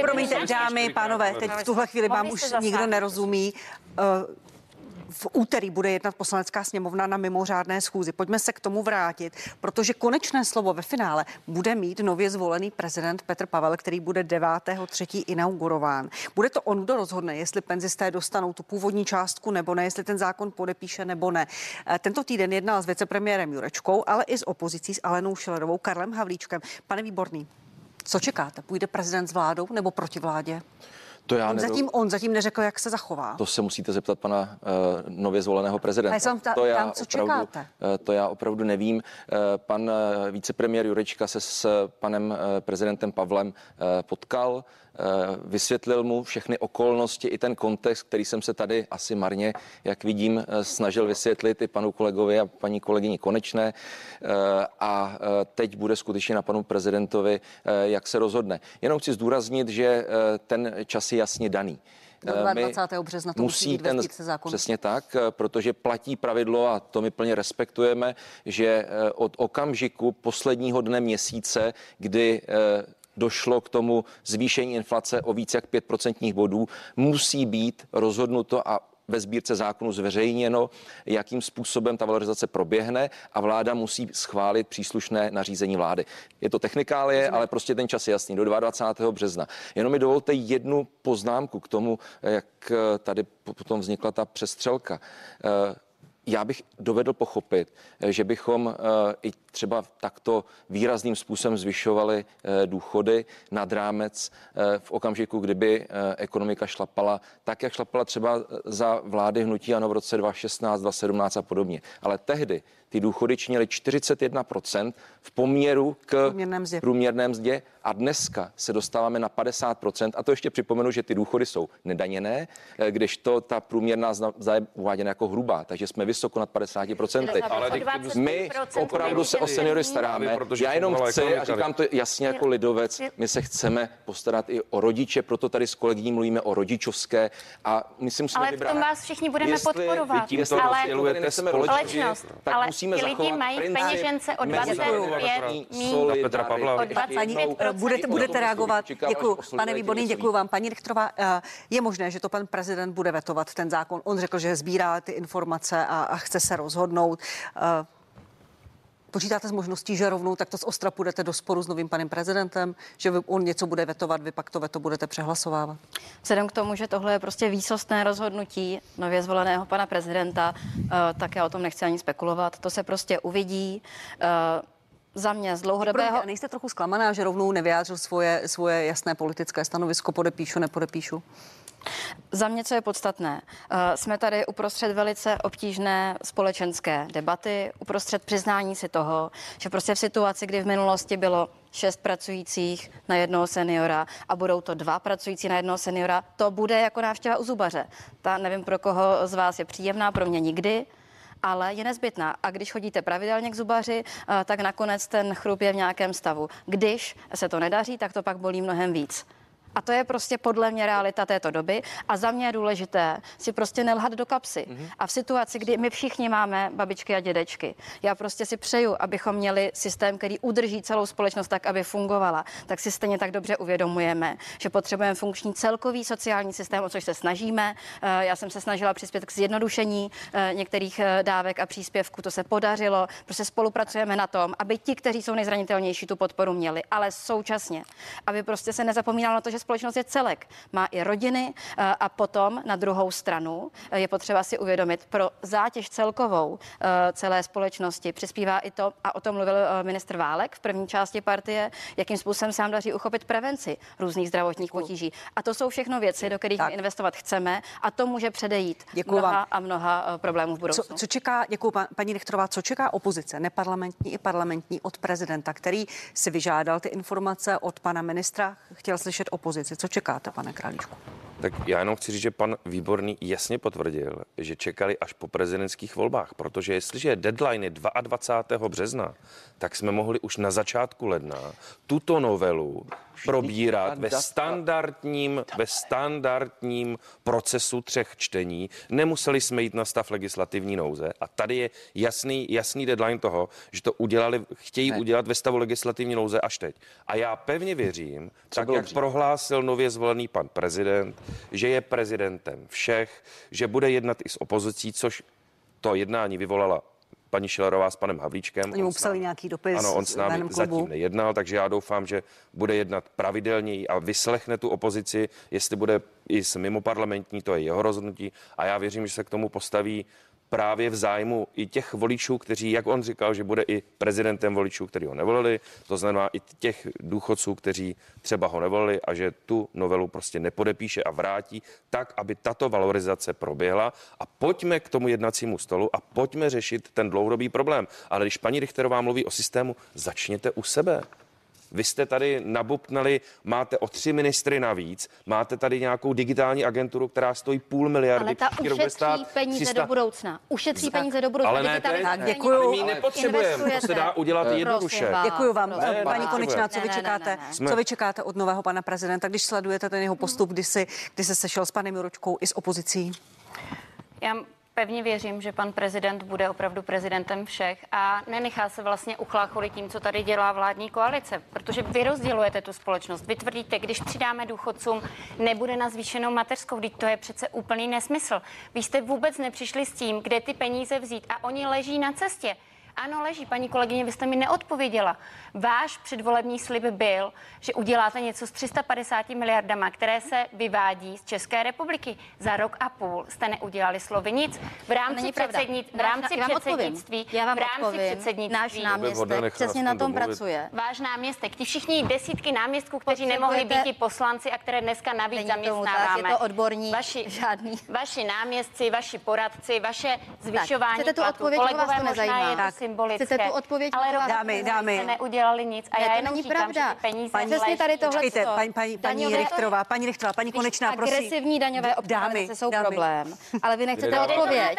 Promiňte, dámy, pánové, teď v tuhle chvíli vám už nikdo nerozumí. Eh, V úterý bude jednat poslanecká sněmovna na mimořádné schůzi. Pojďme se k tomu vrátit, protože konečné slovo ve finále bude mít nově zvolený prezident Petr Pavel, který bude 9.3. inaugurován. Bude to on, kdo rozhodne, jestli penzisté dostanou tu původní částku nebo ne, jestli ten zákon podepíše nebo ne. Eh, Tento týden jednal s vicepremiérem Jurečkou, ale i s opozicí s Alenou Šilerovou, Karlem Havlíčkem. Pane Výborný, co čekáte? Půjde prezident s vládou nebo proti vládě? To já On nedo- zatím, on zatím neřekl, jak se zachová. To se musíte zeptat pana uh, nově zvoleného prezidenta. A já se vám ptá- to, já ptám, co opravdu, čekáte? uh, to já opravdu nevím. Uh, pan uh, vicepremiér Jurečka se s panem uh, prezidentem Pavlem uh, potkal, uh, vysvětlil mu všechny okolnosti i ten kontext, který jsem se tady asi marně, jak vidím, uh, snažil vysvětlit i panu kolegovi a paní kolegyni Konečné. Uh, a teď bude skutečně na panu prezidentovi, jak se rozhodne. Jenom chci zdůraznit, že ten čas je jasně daný. Do Eh, my 22. března to musí být ve ten, sbírce zákonů. Přesně tak, eh, protože platí pravidlo a to my plně respektujeme, že eh, od okamžiku posledního dne měsíce, kdy eh, došlo k tomu zvýšení inflace o více jak 5% bodů, musí být rozhodnuto a ve sbírce zákonu zveřejněno, jakým způsobem ta valorizace proběhne a vláda musí schválit příslušné nařízení vlády. Je to technikálie, ale prostě ten čas je jasný, do 22. března. Jenom mi dovolte jednu poznámku k tomu, jak tady potom vznikla ta přestřelka. Eh, Já bych dovedl pochopit, eh, že bychom eh, i třeba takto výrazným způsobem zvyšovali eh, důchody nad rámec eh, v okamžiku, kdyby eh, ekonomika šlapala tak, jak šlapala třeba za vlády hnutí ano v roce 2016, 2017 a podobně. Ale tehdy ty důchody činily 41% v poměru k Průměrné mzdě. průměrné mzdě a dneska se dostáváme na 50%. A to ještě připomenu, že ty důchody jsou nedaněné, eh, kdežto ta průměrná mzda je uváděna jako hrubá, takže jsme vysoko nad 50%. Ale My 25% opravdu se o seniory staráme. Protože Já jenom chci, a říkám to jasně jako lidovec, my se chceme postarat i o rodiče, proto tady s kolegyní mluvíme o rodičovské a my si musíme Ale v vybrat. tom vás všichni budeme Jestli podporovat. vy tímto ale rozdělujete společnost. společnost, tak ale musíme ti lidi zachovat mají v peněžence o 25 mezinárodní míň. Petra Pavla. O 25 Paní, budete, budete reagovat. Děkuji, pane Výborný, děkuji vám. Paní Richterová, eh, je možné, že to pan prezident bude vetovat, ten zákon. On řekl, že sbírá ty informace a, a chce se rozhodnout. Eh, Počítáte s možností, že rovnou takto z ostra půjdete do sporu s novým panem prezidentem, že on něco bude vetovat, vy pak to veto budete přehlasovávat? Vzhledem k tomu, že tohle je prostě výsostné rozhodnutí nově zvoleného pana prezidenta, eh, tak já o tom nechci ani spekulovat. To se prostě uvidí. Eh, Za mě z dlouhodobého... A nejste trochu zklamaná, že rovnou nevyjádřil svoje, svoje jasné politické stanovisko, podepíšu, nepodepíšu? Za mě, co je podstatné, eh, jsme tady uprostřed velice obtížné společenské debaty, uprostřed přiznání si toho, že prostě v situaci, kdy v minulosti bylo šest pracujících na jednoho seniora a budou to dva pracující na jednoho seniora, to bude jako návštěva u zubaře. Ta nevím, pro koho z vás je příjemná, pro mě nikdy, ale je nezbytná. A když chodíte pravidelně k zubaři, eh, tak nakonec ten chrup je v nějakém stavu. Když se to nedaří, tak to pak bolí mnohem víc. A to je prostě podle mě realita této doby. A za mě je důležité si prostě nelhat do kapsy. Mm-hmm. A v situaci, kdy my všichni máme babičky a dědečky, já prostě si přeju, abychom měli systém, který udrží celou společnost tak, aby fungovala, tak si stejně tak dobře uvědomujeme, že potřebujeme funkční celkový sociální systém, o což se snažíme. Eh, Já jsem se snažila přispět k zjednodušení eh, některých eh, dávek a příspěvků, to se podařilo. Prostě spolupracujeme na tom, aby ti, kteří jsou nejzranitelnější, tu podporu měli, ale současně, aby prostě se nezapomínalo na to, že společnost je celek, má i rodiny eh, a potom na druhou stranu eh, je potřeba si uvědomit, pro zátěž celkovou eh, celé společnosti přispívá i to, a o tom mluvil ministr Válek v první části partie, jakým způsobem se nám daří uchopit prevenci různých zdravotních potíží. A to jsou všechno věci, do kterých Tak. investovat chceme a to může předejít Děkuju mnoha vám. a mnoha problémů v Co, budoucnu. co čeká, děkuji pa, paní Richterová, co čeká opozice, neparlamentní i parlamentní od prezidenta, který si vyžádal ty informace od pana ministra, chtěl slyšet opozici. Co čekáte, pane Králíčku? Tak já jenom chci říct, že pan Výborný jasně potvrdil, že čekali až po prezidentských volbách, protože jestliže je deadline je 22. března, tak jsme mohli už na začátku ledna tuto novelu probírat ve standardním, ve standardním procesu třech čtení. Nemuseli jsme jít na stav legislativní nouze a tady je jasný, jasný deadline toho, že to udělali, chtějí ne. udělat ve stavu legislativní nouze až teď. A já pevně věřím, tak bylo jak dřív? prohlásil nově zvolený pan prezident, že je prezidentem všech, že bude jednat i s opozicí, což to jednání vyvolala paní Šilerová s panem Havlíčkem. Oni mu On s psali námi- nějaký dopis Ano, on s námi zatím nejednal, takže já doufám, že bude jednat pravidelněji a vyslechne tu opozici, jestli bude i s mimoparlamentní, to je jeho rozhodnutí a já věřím, že se k tomu postaví právě v zájmu i těch voličů, kteří, jak on říkal, že bude i prezidentem voličů, kteří ho nevolili, to znamená i těch důchodců, kteří třeba ho nevolili a že tu novelu prostě nepodepíše a vrátí tak, aby tato valorizace proběhla a pojďme k tomu jednacímu stolu a pojďme řešit ten dlouhodobý problém. Ale když paní Richterová mluví o systému, začněte u sebe. Vy jste tady nabupnali, máte o tři ministry navíc, máte tady nějakou digitální agenturu, která stojí půl miliardy. Ale ta bude stát ušetří peníze 300 do budoucna. Ušetří peníze do budoucna. Ale ne, Digitalizace Tak, děkuju. ale my nepotřebujeme, to se dá udělat Prosím jednoduše. Děkuji vám. Ne, Paní ne, Konečná, co ne, vy ne, ne, čekáte? ne, ne. Co vy čekáte od nového pana prezidenta, když sledujete ten jeho postup, kdy, si, kdy se sešel s panem Juročkou i s opozicí? Já pevně věřím, že pan prezident bude opravdu prezidentem všech a nenechá se vlastně uchlácholit tím, co tady dělá vládní koalice, protože vy rozdělujete tu společnost. Vy tvrdíte, když přidáme důchodcům, nebude na zvýšenou mateřskou, vždyť to je přece úplný nesmysl. Vy jste vůbec nepřišli s tím, kde ty peníze vzít a oni leží na cestě. Ano, leží, paní kolegyně, vy jste mi neodpověděla. Váš předvolební slib byl, že uděláte něco s 350 miliardama, které se vyvádí z České republiky. Za rok a půl jste neudělali slovy nic. V rámci, předsednit, v rámci já vám odpovím. předsednictí, Já vám v rámci odpovím. předsednictví, Náš náměstek přesně na tom domluvit. pracuje. váš náměstek, ti všichni desítky náměstků, kteří nemohli být i poslanci a které dneska navíc Není tomu tak, zaměstnáváme. je to odborník, vaši, žádný. Vaši náměstci, vaši poradci, vaše zvyšování chcete tu odpověď, Kolegové, to možná nezajímá? je to Tak, symbolické. chcete tu odpověď, ale to rovnou Dámy, jste dámy. neudělali nic. A Ne, já to jenom není říkám, pravda. že peníze Paní- Přesně tady tohle- Počkejte, paní, paní, paní Daňové- Richterová, paní Richterová, paní Konečná, prosím. Agresivní daňové optimalizace jsou dámy. problém, ale vy nechcete odpověď.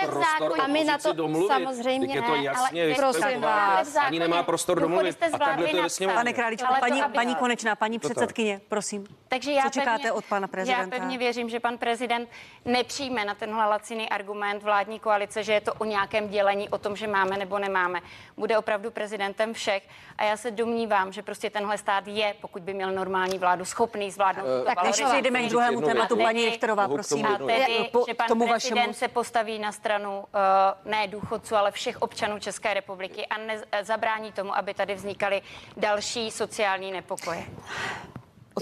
A my na to samozřejmě to ne, jasně, ale jste prosím vás. Ani nemá prostor domluvit. jste A takhle to je. Pane to, paní, Konečná, paní To předsedkyně, prosím. Takže já Co čekáte pevně, od pana prezidenta? Já pevně věřím, že pan prezident nepřijme na tenhle laciný argument vládní koalice, že je to o nějakém dělení, o tom, že máme nebo nemáme. Bude opravdu prezidentem všech a já se domnívám, že prostě tenhle stát je, pokud by měl normální vládu, schopný zvládnout. Uh, Tak než přejdeme k druhému tématu, paní Richterová, k prosím. tomu A tedy, Po- že pan tomu prezident vašemu- se postaví na stranu uh, ne důchodců, ale všech občanů České republiky a ne, zabrání tomu, aby tady vznikaly další sociální nepokoje.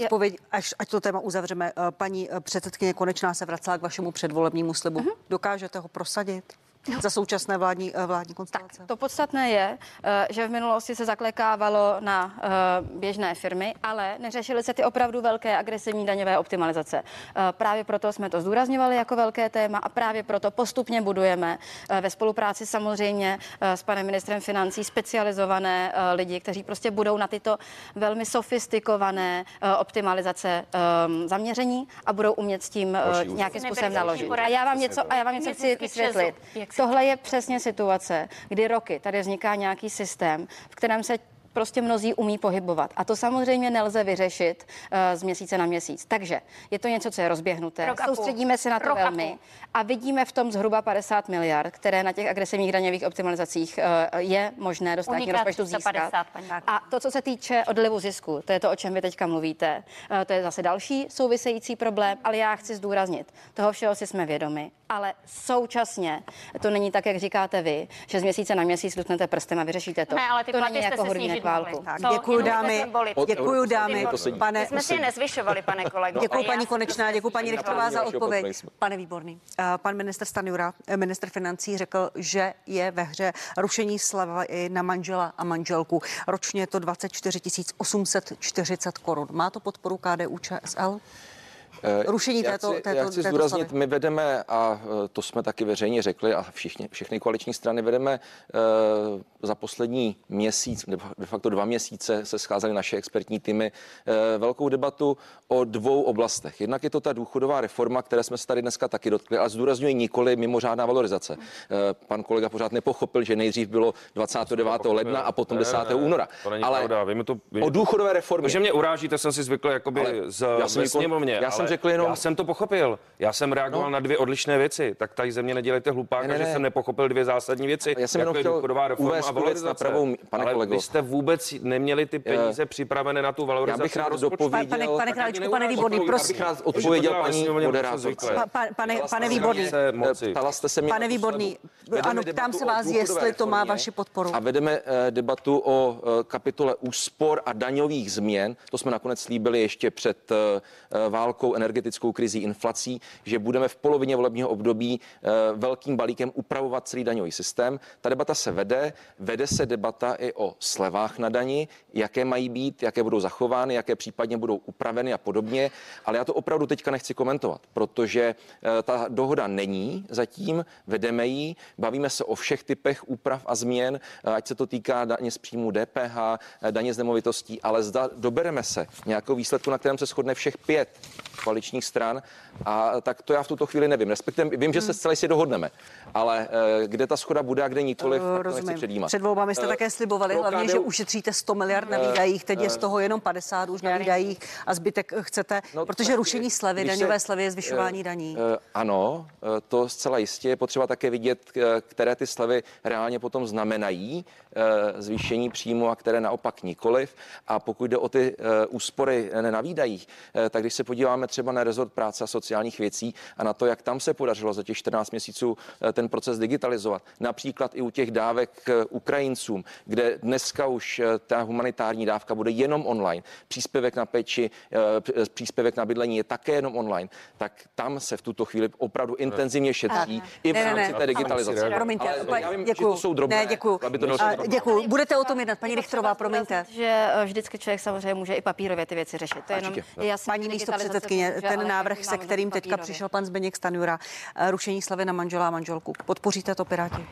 Odpověď, až, ať to téma uzavřeme. Eh, Paní eh, předsedkyně Konečná se vracela k vašemu předvolebnímu slibu. Mhm. Dokážete ho prosadit? Za současné vládní, eh, vládní konstelace. To podstatné je, eh, že v minulosti se zaklekávalo na eh, běžné firmy, ale neřešily se ty opravdu velké agresivní daňové optimalizace. Eh, Právě proto jsme to zdůrazňovali jako velké téma a právě proto postupně budujeme ve spolupráci samozřejmě s panem ministrem financí specializované lidi, kteří prostě budou na tyto velmi sofistikované optimalizace eh, zaměření a budou umět s tím nějakým způsobem naložit. A já vám něco, a já vám něco chci vysvětlit. Tohle je přesně situace, kdy roky tady vzniká nějaký systém, v kterém se prostě mnozí umí pohybovat. A to samozřejmě nelze vyřešit uh, z měsíce na měsíc. Takže je to něco, co je rozběhnuté. Rok a. Soustředíme se na to Rok a velmi půl. a vidíme v tom zhruba 50 miliard, které na těch agresivních daňových optimalizacích uh, je možné do státního rozpočtu získat. 150, paní. A to, co se týče odlivu zisku, to je to, o čem vy teďka mluvíte. Uh, to je zase další související problém, ale já chci zdůraznit, toho všeho si jsme vědomi, ale současně to není tak, jak říkáte vy, že z měsíce na měsíc lutnete prstem a vyřešíte to. Ne, ale ty to platy není jste jako hormínek snížit válku. děkuji dámy. Děkuji dámy. Pane, My jsme si je nezvyšovali, pane kolego. Děkuji paní Konečná, děkuji paní Richterová za odpověď. Pane Výborný, eh, pan minister Stanjura, eh, minister financí řekl, že je ve hře rušení slevy na manžela a manželku. Ročně je to 24 840 korun. Má to podporu KDU ČSL? Rušení já této, chci, této, já chci této zdůraznit, my vedeme, a eh, to jsme taky veřejně řekli, a všichni, všechny koaliční strany vedeme eh, za poslední měsíc, de de facto dva měsíce se scházely naše expertní týmy, eh, velkou debatu o dvou oblastech. Jednak je to ta důchodová reforma, které jsme se tady dneska taky dotkli, ale zdůrazňuji nikoli mimořádná valorizace. Eh, Pan kolega pořád nepochopil, že nejdřív bylo 29. ledna a potom Ne, 10. ne, ne, února. To není ale pravda. Vy mi to, vy o důchodové reformě. To, že mě urážíte, jsem si zvykl jakoby Ale z, já jsem sněmovně. já jsem řekl jenom- Já jsem to pochopil. Já jsem reagoval No. na dvě odlišné věci. Tak tady ze mě nedělejte hlupáka, Ne, ne, že ne. jsem nepochopil dvě zásadní věci. Já jsem jako jenom je chtěl důchodová reforma uvést a věc valorizace. na pravou pane ale kolego. vy jste vůbec neměli ty peníze připravené na tu Já valorizaci. bych v rád rozpočtu. dopověděl. Pane- pane ani pane. Výborný, Já prosím. bych rád odpověděl Já paní moderátorce. pane, Výborný. Ptala jste se mě Pane Výborný, ano, ptám se vás, jestli to má vaši podporu. A vedeme eh, debatu o eh, kapitole úspor a daňových změn. To jsme nakonec slíbili ještě před eh, eh, válkou, energetickou krizí, inflací, že budeme v polovině volebního období eh, velkým balíkem upravovat celý daňový systém. Ta debata se vede. Vede se debata i o slevách na dani, jaké mají být, jaké budou zachovány, jaké případně budou upraveny a podobně. Ale já to opravdu teďka nechci komentovat, protože eh, ta dohoda není zatím, vedeme ji, bavíme se o všech typech úprav a změn, eh, ať se to týká daně z příjmu DPH, daně z nemovitostí, ale zda dobereme se nějakou výsledku, na kterém se shodne všech pět koaličních stran, a tak to já v tuto chvíli nevím. Respektive vím, že se zcela jistě dohodneme, ale eh, kde ta schoda bude a kde nikoliv, tak to nechci předjímat. Před volbami jste Eh, také slibovali, pro hlavně, KDU že ušetříte 100 miliard na výdajích, teď je z toho jenom 50 už na výdajích a zbytek chcete, No, protože tak, rušení slevy, když se- daňové slevy je zvyšování eh, daní. eh, Ano, eh, to zcela jistě je potřeba také vidět, eh, které ty slevy reálně potom znamenají eh, zvýšení příjmu a které naopak nikoliv. A pokud jde o ty eh, úspory eh, na výdajích, eh, tak když se podíváme třeba na rezort práce a sociálních věcí a na to, jak tam se podařilo za těch 14 měsíců eh, ten proces digitalizovat, například i u těch dávek eh, Ukrajincům, kde dneska už eh, ta humanitární dávka bude jenom online, příspěvek na péči, příspěvek na bydlení je také jenom online, tak tam se v tuto chvíli opravdu intenzivně šetří i v Ne, ne, rámci ne. té digitalizace. Promiňte, Ale já vím, že děkuju. to jsou drobné, Ne, děkuju. aby to A děkuju. Budete o tom jednat, paní Richterová, promiňte. Že vždycky člověk samozřejmě může i papírově ty věci řešit. To je jenom je jasný, Paní že místo předsedkyně, ten návrh, se kterým teďka přišel pan Zbeněk Stanjura, eh, rušení slevy na manžela a manželku. Podpoříte to, Piráti?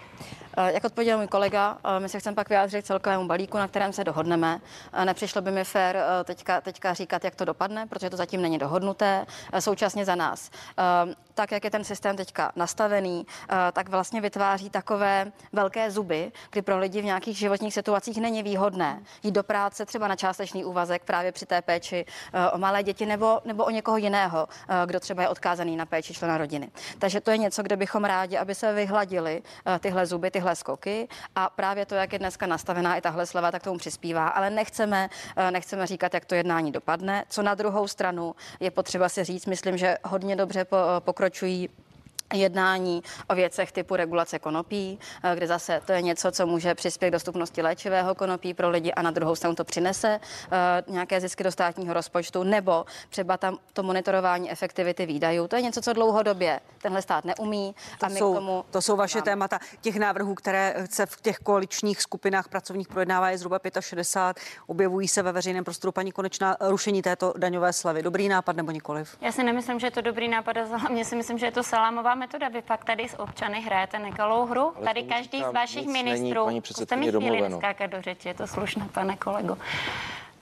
Eh, Jak odpověděl můj kolega, eh, my se chceme pak vyjádřit k celkovému balíku, na kterém se dohodneme. Nepřišlo by mi fér teďka, teďka říkat, jak to dopadne, protože to zatím není dohodnuté. Současně za nás. Tak jak je ten systém teďka nastavený, eh, tak vlastně vytváří takové velké zuby, kdy pro lidi v nějakých životních situacích není výhodné jít do práce třeba na částečný úvazek právě při té péči eh, o malé děti nebo, nebo o někoho jiného, eh, kdo třeba je odkázaný na péči člena rodiny. Takže to je něco, kde bychom rádi, aby se vyhladily tyhle zuby, tyhle skoky a právě to, jak je dneska nastavená i tahle sleva, tak tomu přispívá, ale nechceme, nechceme říkat, jak to jednání dopadne. Co na druhou stranu je potřeba si říct, myslím, že hodně dobře 注意。Jednání o věcech typu regulace konopí, eh, kde zase to je něco, co může přispět k dostupnosti léčivého konopí pro lidi a na druhou stranu to přinese uh, nějaké zisky do státního rozpočtu, nebo třeba tam to monitorování efektivity výdajů. To je něco, co dlouhodobě tenhle stát neumí. To, a my jsou, k tomu to jsou vaše máme. témata. Těch návrhů, které se v těch koaličních skupinách pracovních projednává, je zhruba 65. Objevují se ve veřejném prostoru paní Konečná rušení této daňové slevy. Dobrý nápad nebo nikoliv? Já si nemyslím, že je to dobrý nápad a hlavně si myslím, že je to salámová metoda. Vy fakt tady s občany hrajete nekalou hru. Ale tady každý z vašich ministrů, jste mi chvíli do řeči, je to slušné, pane kolego.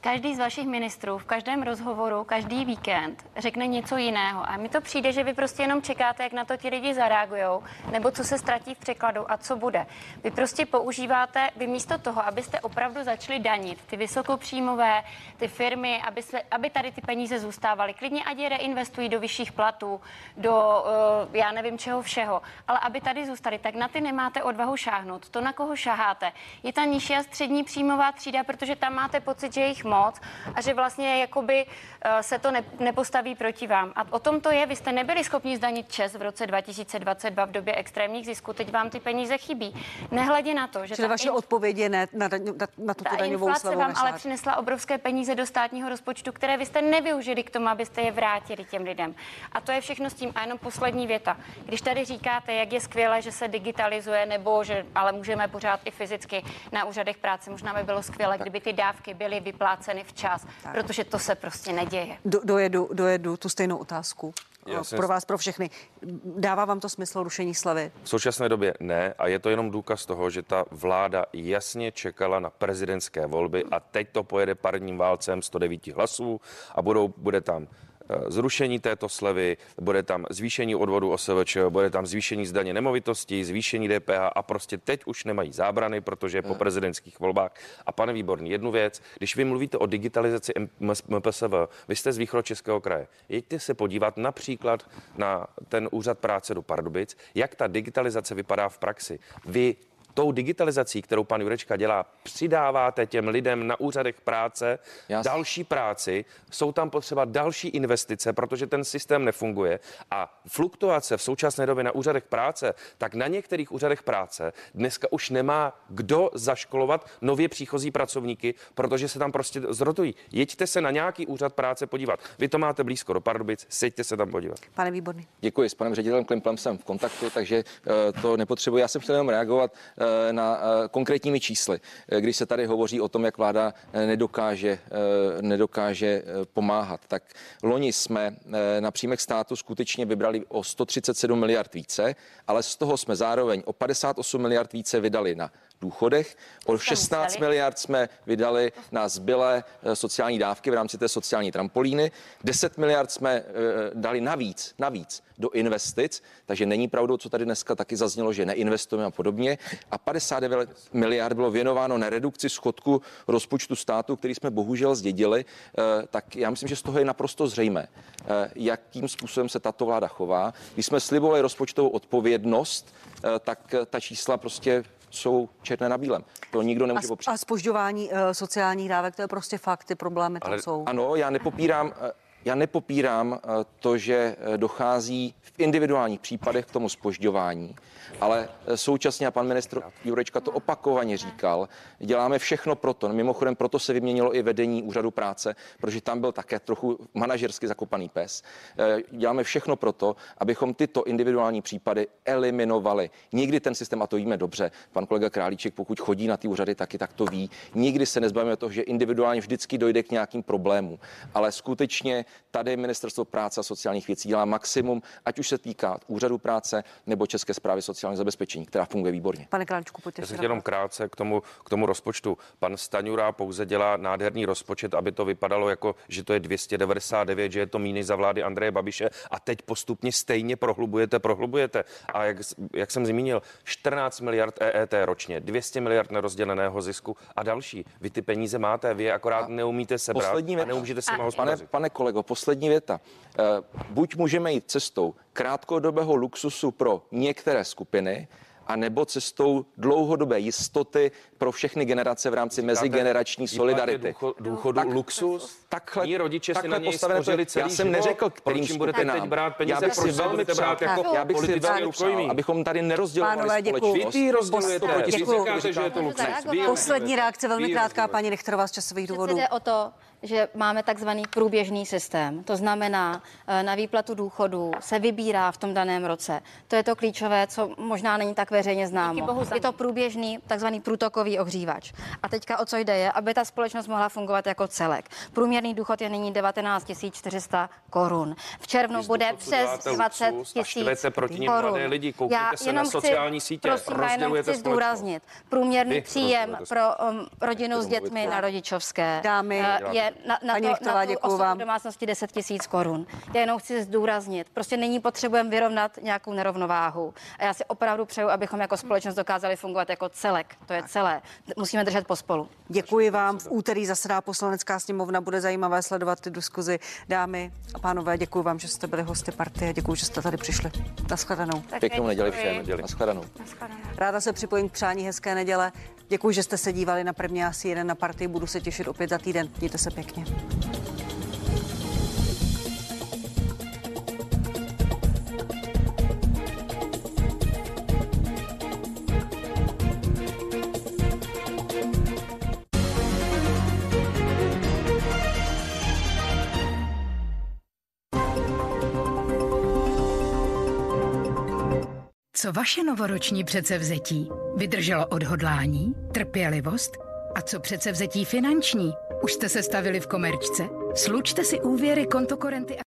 Každý z vašich ministrů v každém rozhovoru, každý víkend řekne něco jiného. A mi to přijde, že vy prostě jenom čekáte, jak na to ti lidi zareagují, nebo co se ztratí v překladu a co bude. Vy prostě používáte, vy místo toho, abyste opravdu začali danit ty vysokopříjmové, ty firmy, aby, se, aby tady ty peníze zůstávaly. Klidně ať je reinvestují do vyšších platů, do uh, já nevím čeho všeho, ale aby tady zůstali, tak na ty nemáte odvahu šáhnout. To, na koho šaháte, je ta nižší a střední příjmová třída, protože tam máte pocit, že jich moc a že vlastně jakoby eh, se to ne, nepostaví proti vám. A o tom to je, vy jste nebyli schopni zdanit ČES v roce 2022 v době extrémních zisků, teď vám ty peníze chybí. Nehledě na to, že Čili vaše inf... odpovědi ne na, na, na tuto daňovou inflace vám ale přinesla obrovské peníze do státního rozpočtu, které vy jste nevyužili k tomu, abyste je vrátili těm lidem. A to je všechno s tím. A jenom poslední věta. Když tady říkáte, jak je skvělé, že se digitalizuje, nebo že ale můžeme pořád i fyzicky na úřadech práce, možná by bylo skvělé, kdyby ty dávky byly vypláceny vypláceny včas, tak. protože to se prostě neděje. Do, dojedu, dojedu tu stejnou otázku. Já pro vás, pro všechny. Dává vám to smysl rušení slavy? V současné době ne a je to jenom důkaz toho, že ta vláda jasně čekala na prezidentské volby a teď to pojede parním válcem 109 hlasů a budou, bude tam Eh, zrušení této slevy, bude tam zvýšení odvodu OSVČ, bude tam zvýšení zdaně nemovitosti, zvýšení DPH a prostě teď už nemají zábrany, protože je po prezidentských volbách. A pane Výborný, jednu věc, když vy mluvíte o digitalizaci MPSV, vy jste z Českého kraje, jeďte se podívat například na ten úřad práce do Pardubic, jak ta digitalizace vypadá v praxi. Vy tou digitalizací, kterou pan Jurečka dělá, přidáváte těm lidem na úřadech práce Jasný. další práci, jsou tam potřeba další investice, protože ten systém nefunguje a fluktuace v současné době na úřadech práce, tak na některých úřadech práce dneska už nemá kdo zaškolovat nově příchozí pracovníky, protože se tam prostě zrotují. Jeďte se na nějaký úřad práce podívat. Vy to máte blízko do Pardubic, seďte se tam podívat. Pane Výborný. Děkuji, s panem ředitelem Klimplem jsem v kontaktu, takže uh, to nepotřebuji. Já jsem chtěl jenom reagovat Eh, na eh, konkrétními čísly, eh, když se tady hovoří o tom, jak vláda nedokáže, nedokáže pomáhat. Tak loni jsme na příjmech státu skutečně vybrali o 137 miliard více, ale z toho jsme zároveň o 58 miliard více vydali na důchodech. O 16 miliard jsme vydali na zbylé sociální dávky v rámci té sociální trampolíny. 10 miliard jsme dali navíc, navíc do investic, takže není pravdou, co tady dneska taky zaznělo, že neinvestujeme a podobně. A 59 miliard bylo věnováno na redukci schodku rozpočtu státu, který jsme bohužel zdědili. Eh, tak já myslím, že z toho je naprosto zřejmé, eh, jakým způsobem se tato vláda chová. Když jsme slibovali rozpočtovou odpovědnost, eh, tak ta čísla prostě jsou černé na bílém. To nikdo nemůže popřít. A spožďování uh, sociálních dávek, to je prostě fakt, ty problémy tam Ale, jsou. Ano, já nepopírám, já nepopírám eh, to, že eh, dochází v individuálních případech k tomu spožďování, ale eh, současně, a pan ministr Jurečka to opakovaně říkal, děláme všechno proto. Mimochodem proto se vyměnilo i vedení úřadu práce, protože tam byl také trochu manažersky zakopaný pes. Děláme všechno proto, abychom tyto individuální případy eliminovali. Nikdy ten systém, a to víme dobře, pan kolega Králíček, pokud chodí na ty úřady, taky tak to ví, nikdy se nezbavíme toho, že individuálně vždycky dojde k nějakým problémům. Ale skutečně tady ministerstvo práce a sociálních věcí dělá maximum, ať už se týká úřadu práce nebo České zprávy sociálního zabezpečení, která funguje výborně. Pane Králíčku, pojďte Já jenom krátce k tomu, k tomu rozpočtu. Pan Staňura pouze dělá nádherný rozpočet, aby to vypadalo jako, že to je 299, že je to mínus za vlády Andreje Babiše a teď postupně stejně prohlubujete, prohlubujete. A jak, jak jsem zmínil, 14 miliard EET ročně, 200 miliard nerozděleného zisku a další. Vy ty peníze máte, vy je akorát neumíte sebrat Poslední a neumíte si Pane, pane kolego, poslední věta. Eh, Buď můžeme jít cestou krátkodobého luxusu pro některé skupiny, a nebo cestou dlouhodobé jistoty pro všechny generace v rámci mezigenerační solidarity. Důchod, důchodu Tak- luxus. takhle- Mí rodiče si takhle na něj postavené celý já jsem neřekl, kterým Proč jim budete skupinám. teď brát peníze, Já bych proč si si velmi budete brát jako já bych si velmi přál, rukojmí? abychom tady nerozdělovali společnost. Vy rozdělujete. proti říkáte, že je to luxus. Poslední reakce, velmi krátká, paní Richterová z časových Přece důvodů. jde o to, že máme takzvaný průběžný systém. To znamená, eh, na výplatu důchodu se vybírá v tom daném roce. To je to klíčové, co možná není tak veřejně známo. Je to průběžný takzvaný průtokový ohřívač. A teďka o co jde je, aby ta společnost mohla fungovat jako celek. Průměrný důchod je nyní 19 400 korun. V červnu z bude přes děláte 20 luxus a tisíc štvete proti nim korun. mladé lidi. Koukněte se na sociální sítě, Prosím, já jenom rozdělujete chci zdůraznit. Průměrný Vy příjem pro um, rodinu s dětmi na rodičovské Dámy, eh, je na, na, to, na tu osobu vám. domácnosti 10 tisíc korun. Já jenom chci zdůraznit, prostě není potřebujeme vyrovnat nějakou nerovnováhu. A já si opravdu přeju, abychom jako společnost dokázali fungovat jako celek. To je celé. Musíme držet pospolu. Děkuji vám. V úterý zasedá poslanecká sněmovna. Bude zajímavé sledovat ty diskuzi. Dámy a pánové, děkuji vám, že jste byli hosty partie. Děkuji, že jste tady přišli. Naschledanou. Pěknou neděli Děkuji. všem. Naschledanou. Ráda se připojím k přání hezké neděle. Děkuji, že jste se dívali na první asi jeden na partii. Budu se těšit opět za týden. Mějte se pěkně. Co vaše novoroční předsevzetí? Vydrželo odhodlání, trpělivost? A co předsevzetí finanční? Už jste se stavili v komerčce? Slučte si úvěry, kontokorenty a